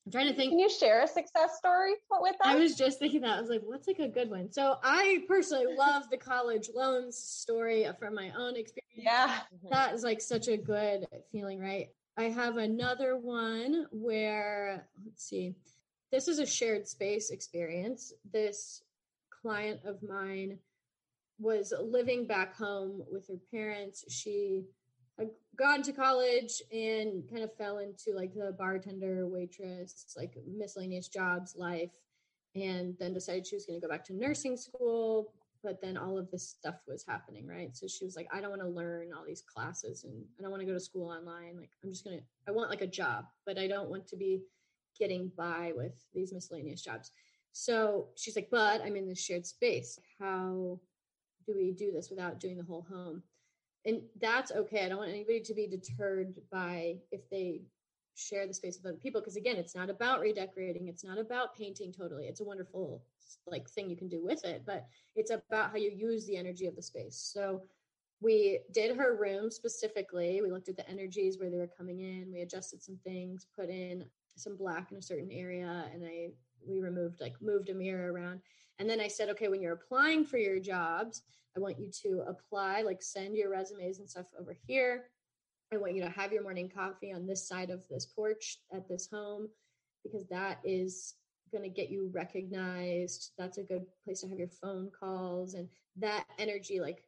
Speaker 8: I'm trying to think.
Speaker 5: Can you share a success story with us?
Speaker 8: I was just thinking that. I was like, what's like a good one? So I personally love the college loans story from my own experience.
Speaker 5: yeah. Mm-hmm.
Speaker 8: That is like such a good feeling, right? I have another one where, let's see, this is a shared space experience. This client of mine was living back home with her parents. She had gone to college and kind of fell into like the bartender, waitress, like miscellaneous jobs life, and then decided she was going to go back to nursing school. But then all of this stuff was happening, right? So she was like, I don't want to learn all these classes and I don't want to go to school online. Like, I'm just going to, I want like a job, but I don't want to be getting by with these miscellaneous jobs. So she's like, but I'm in this shared space. How do we do this without doing the whole home? And that's okay. I don't want anybody to be deterred by if they share the space with other people because again it's not about redecorating. It's not about painting totally. It's a wonderful like thing you can do with it but it's about how you use the energy of the space. So we did her room specifically. We looked at the energies where they were coming in. We adjusted some things put in some black in a certain area and i we removed like moved a mirror around and then i said okay when you're applying for your jobs i want you to apply like send your resumes and stuff over here I want you to have your morning coffee on this side of this porch at this home because that is going to get you recognized. That's a good place to have your phone calls and that energy like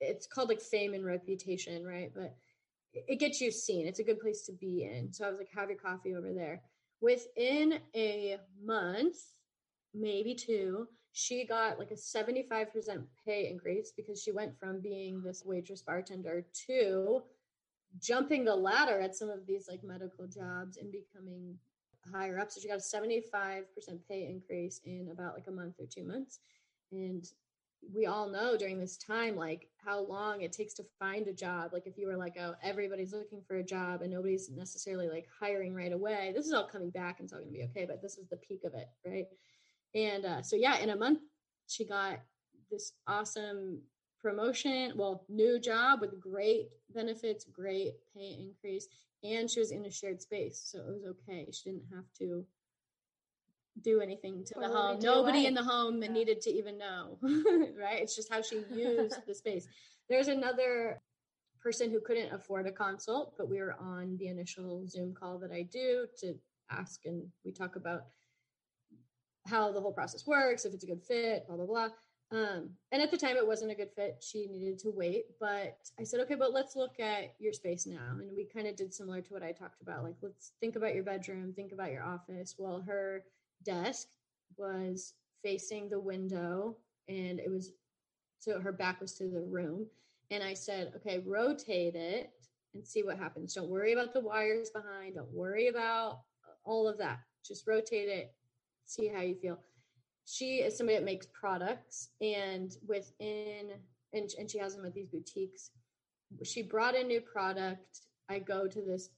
Speaker 8: it's called like fame and reputation, right? But it gets you seen. It's a good place to be in. So I was like have your coffee over there. Within a month, maybe two, she got like a 75% pay increase because she went from being this waitress bartender to jumping the ladder at some of these like medical jobs and becoming higher up. So she got a 75% pay increase in about like a month or two months. And we all know during this time, like how long it takes to find a job. Like if you were like, oh, everybody's looking for a job and nobody's necessarily like hiring right away, this is all coming back and it's all going to be okay. But this was the peak of it. Right. And uh, so, yeah, in a month, she got this awesome promotion, well, new job with great benefits, great pay increase, and she was in a shared space, so it was okay. She didn't have to do anything to the home. Nobody in the home yeah. needed to even know, right? It's just how she used the space. There's another person who couldn't afford a consult, but we were on the initial Zoom call that I do to ask, and we talk about how the whole process works, if it's a good fit, blah blah blah. Um, and at the time, it wasn't a good fit. She needed to wait. But I said, okay, but let's look at your space now. And we kind of did similar to what I talked about. Like, let's think about your bedroom, think about your office. Well, her desk was facing the window and it was so her back was to the room. And I said, okay, rotate it and see what happens. Don't worry about the wires behind. Don't worry about all of that. Just rotate it, see how you feel. She is somebody that makes products and within and, and she has them at these boutiques. She brought a new product. I go to this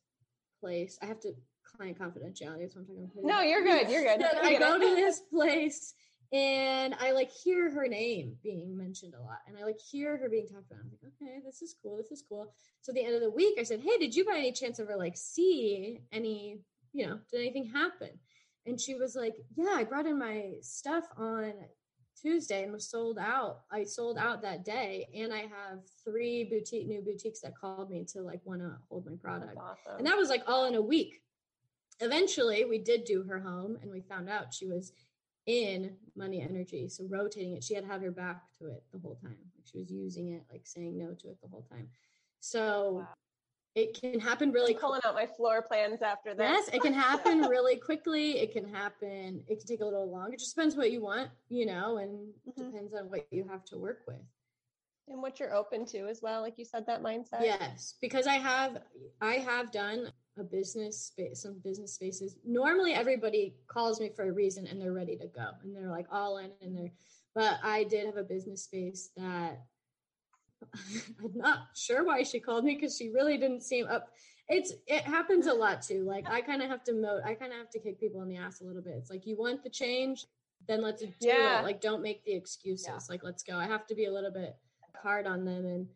Speaker 8: place. I have to client confidentiality that's what i'm talking about.
Speaker 5: No you're good you're good.
Speaker 8: I go to this place and i like hear her name being mentioned a lot and i like hear her being talked about. I'm like okay this is cool this is cool. So at the end of the week i said hey did you by any chance ever like see any you know did anything happen and she was like, Yeah, I brought in my stuff on Tuesday and was sold out. I sold out that day. And I have three boutique new boutiques that called me to like want to hold my product. Awesome. And that was like all in a week. Eventually we did do her home and we found out she was in money energy. So rotating it, she had had her back to it the whole time. She was using it, like saying no to it the whole time. So wow it can happen really
Speaker 5: I'm pulling out my floor plans after that
Speaker 8: yes it can happen really quickly. It can happen it can take a little longer. It just depends what you want you know and mm-hmm. depends on what you have to work with.
Speaker 5: And what you're open to as well like you said that mindset.
Speaker 8: Yes because i have i have done a business space some business spaces. Normally everybody calls me for a reason and they're ready to go and they're like all in and they're but i did have a business space that I'm not sure why she called me because she really didn't seem up. It's it happens a lot too. Like I kind of have to moat. I kind of have to kick people in the ass a little bit. It's like you want the change, then let's do yeah. it. Like don't make the excuses. Yeah. Like let's go. I have to be a little bit hard on them and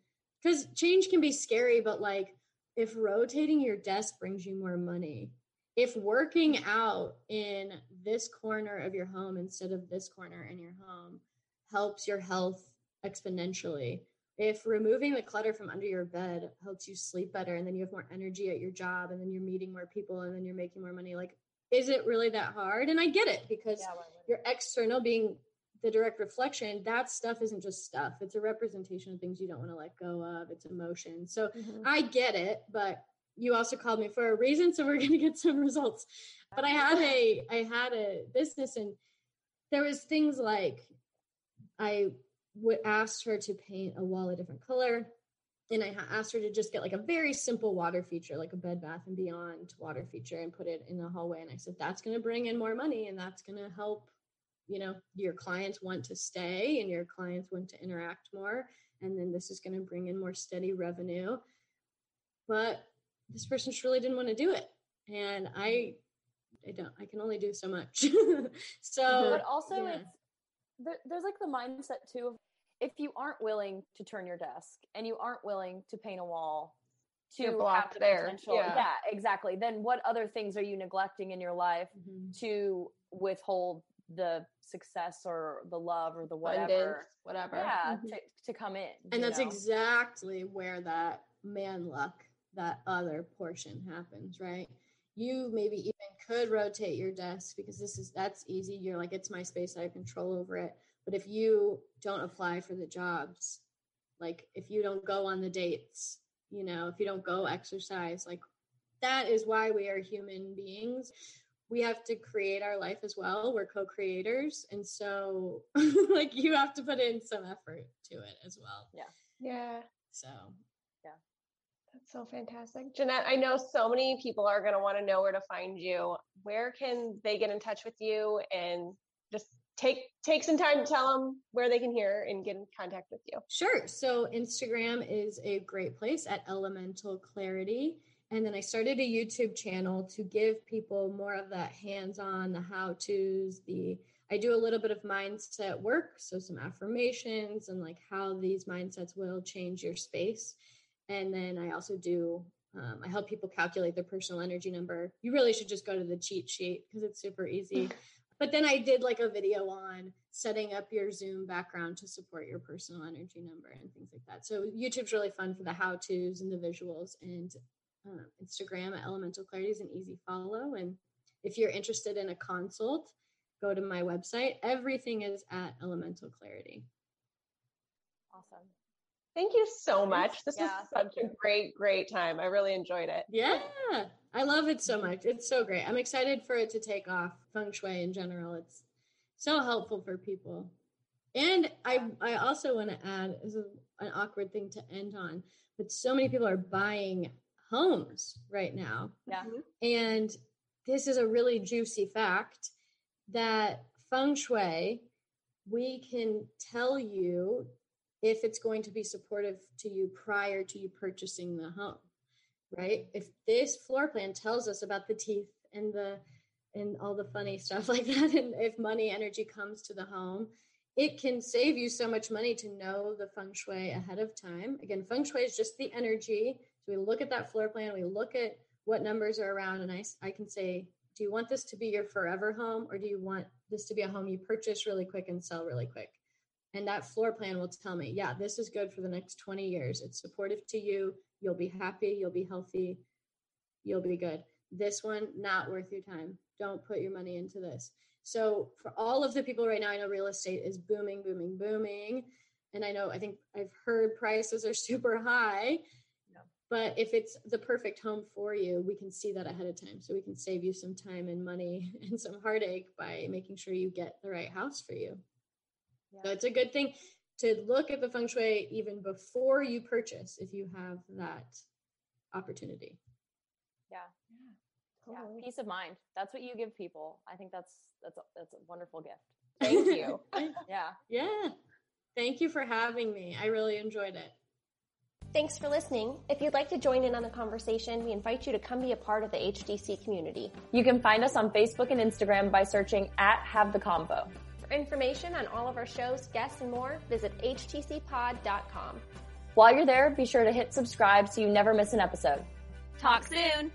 Speaker 8: because change can be scary, but like if rotating your desk brings you more money, if working out in this corner of your home instead of this corner in your home helps your health exponentially if removing the clutter from under your bed helps you sleep better and then you have more energy at your job and then you're meeting more people and then you're making more money like is it really that hard? And i get it because yeah, your external being the direct reflection that stuff isn't just stuff. It's a representation of things you don't want to let go of. It's emotion. So mm-hmm. i get it but you also called me for a reason so we're going to get some results. But i had a i had a business and there was things like i would asked her to paint a wall a different color and I asked her to just get like a very simple water feature, like a Bed Bath and Beyond water feature, and put it in the hallway. And I said, that's going to bring in more money, and that's going to help, you know, your clients want to stay, and your clients want to interact more, and then this is going to bring in more steady revenue. But this person really didn't want to do it, and I I don't I can only do so much. so
Speaker 7: but also
Speaker 8: yeah.
Speaker 7: it's there, there's like the mindset too of if you aren't willing to turn your desk and you aren't willing to paint a wall to
Speaker 5: You're
Speaker 7: have
Speaker 5: blocked
Speaker 7: the
Speaker 5: there.
Speaker 7: potential
Speaker 5: Yeah.
Speaker 7: exactly then what other things are you neglecting in your life
Speaker 8: Mhm.
Speaker 7: to withhold the success or the love or the
Speaker 5: Abundance,
Speaker 7: whatever
Speaker 5: whatever.
Speaker 7: yeah
Speaker 8: Mhm.
Speaker 7: to, to come in
Speaker 8: and that's
Speaker 7: know?
Speaker 8: exactly where that man luck that other portion happens right you maybe even could rotate your desk because this is that's easy. You're like it's my space i have control over it. But if you don't apply for the jobs like if you don't go on the dates you know if you don't go exercise like that is why we are human beings. We have to create our life as well. We're co-creators. And so like you have to put in some effort to it as well.
Speaker 5: Yeah. Yeah.
Speaker 8: So
Speaker 5: That's so fantastic. Jeanette, I know so many people are going to want to know where to find you. Where can they get in touch with you and just take take some time to tell them where they can hear and get in contact with you?
Speaker 8: Sure. So Instagram is a great place at Elemental Clarity. And then I started a YouTube channel to give people more of that hands-on, the how-tos, the I do a little bit of mindset work, so some affirmations and like how these mindsets will change your space. And then I also do um, I help people calculate their personal energy number. You really should just go to the cheat sheet because it's super easy. But then I did like a video on setting up your Zoom background to support your personal energy number and things like that. So YouTube's really fun for the how tos and the visuals, and uh, Instagram at Elemental Clarity is an easy follow. And if you're interested in a consult, go to my website. Everything is at Elemental Clarity.
Speaker 7: Awesome
Speaker 5: Thank you so much. This
Speaker 7: Yeah,
Speaker 5: was such
Speaker 7: thank
Speaker 5: a great, great time. I really enjoyed it.
Speaker 8: Yeah, I love it so mm-hmm. much. It's so great. I'm excited for it to take off. Feng Shui in general, it's so helpful for people. And I, I also want to add is an awkward thing to end on, but so many people are buying homes right now,
Speaker 7: yeah mm-hmm.
Speaker 8: and this is a really juicy fact that feng shui, we can tell you if it's going to be supportive to you prior to you purchasing the home, right? If this floor plan tells us about the teeth and the and all the funny stuff like that, and if money energy comes to the home, it can save you so much money to know the feng shui ahead of time. Again, feng shui is just the energy. So we look at that floor plan, we look at what numbers are around, and I, I can say, do you want this to be your forever home or do you want this to be a home you purchase really quick and sell really quick? And that floor plan will tell me, yeah, this is good for the next 20 years. It's supportive to you. You'll be happy. You'll be healthy. You'll be good. This one, not worth your time. Don't put your money into this. So, for all of the people right now, I know real estate is booming, booming, booming. And I know, I think I've heard prices are super high. But if it's the perfect home for you, we can see that ahead of time. So we can save you some time and money and some heartache by making sure you get the right house for you. So it's a good thing to look at the feng shui even before you purchase if you have that opportunity.
Speaker 7: yeah
Speaker 5: Totally.
Speaker 7: yeah peace of mind that's what you give people i think that's that's a, that's a wonderful gift
Speaker 5: Thank you.
Speaker 7: yeah
Speaker 8: Yeah. Thank you for having me. I really enjoyed it.
Speaker 5: Thanks for listening. If you'd like to join in on the conversation, we invite you to come be a part of the HTC community.
Speaker 7: you can find us on facebook and instagram by searching at have the convo
Speaker 5: For information on all of our shows, guests, and more, visit htcpod.com.
Speaker 7: while you're there be sure to hit subscribe so you never miss an episode
Speaker 6: Talk soon.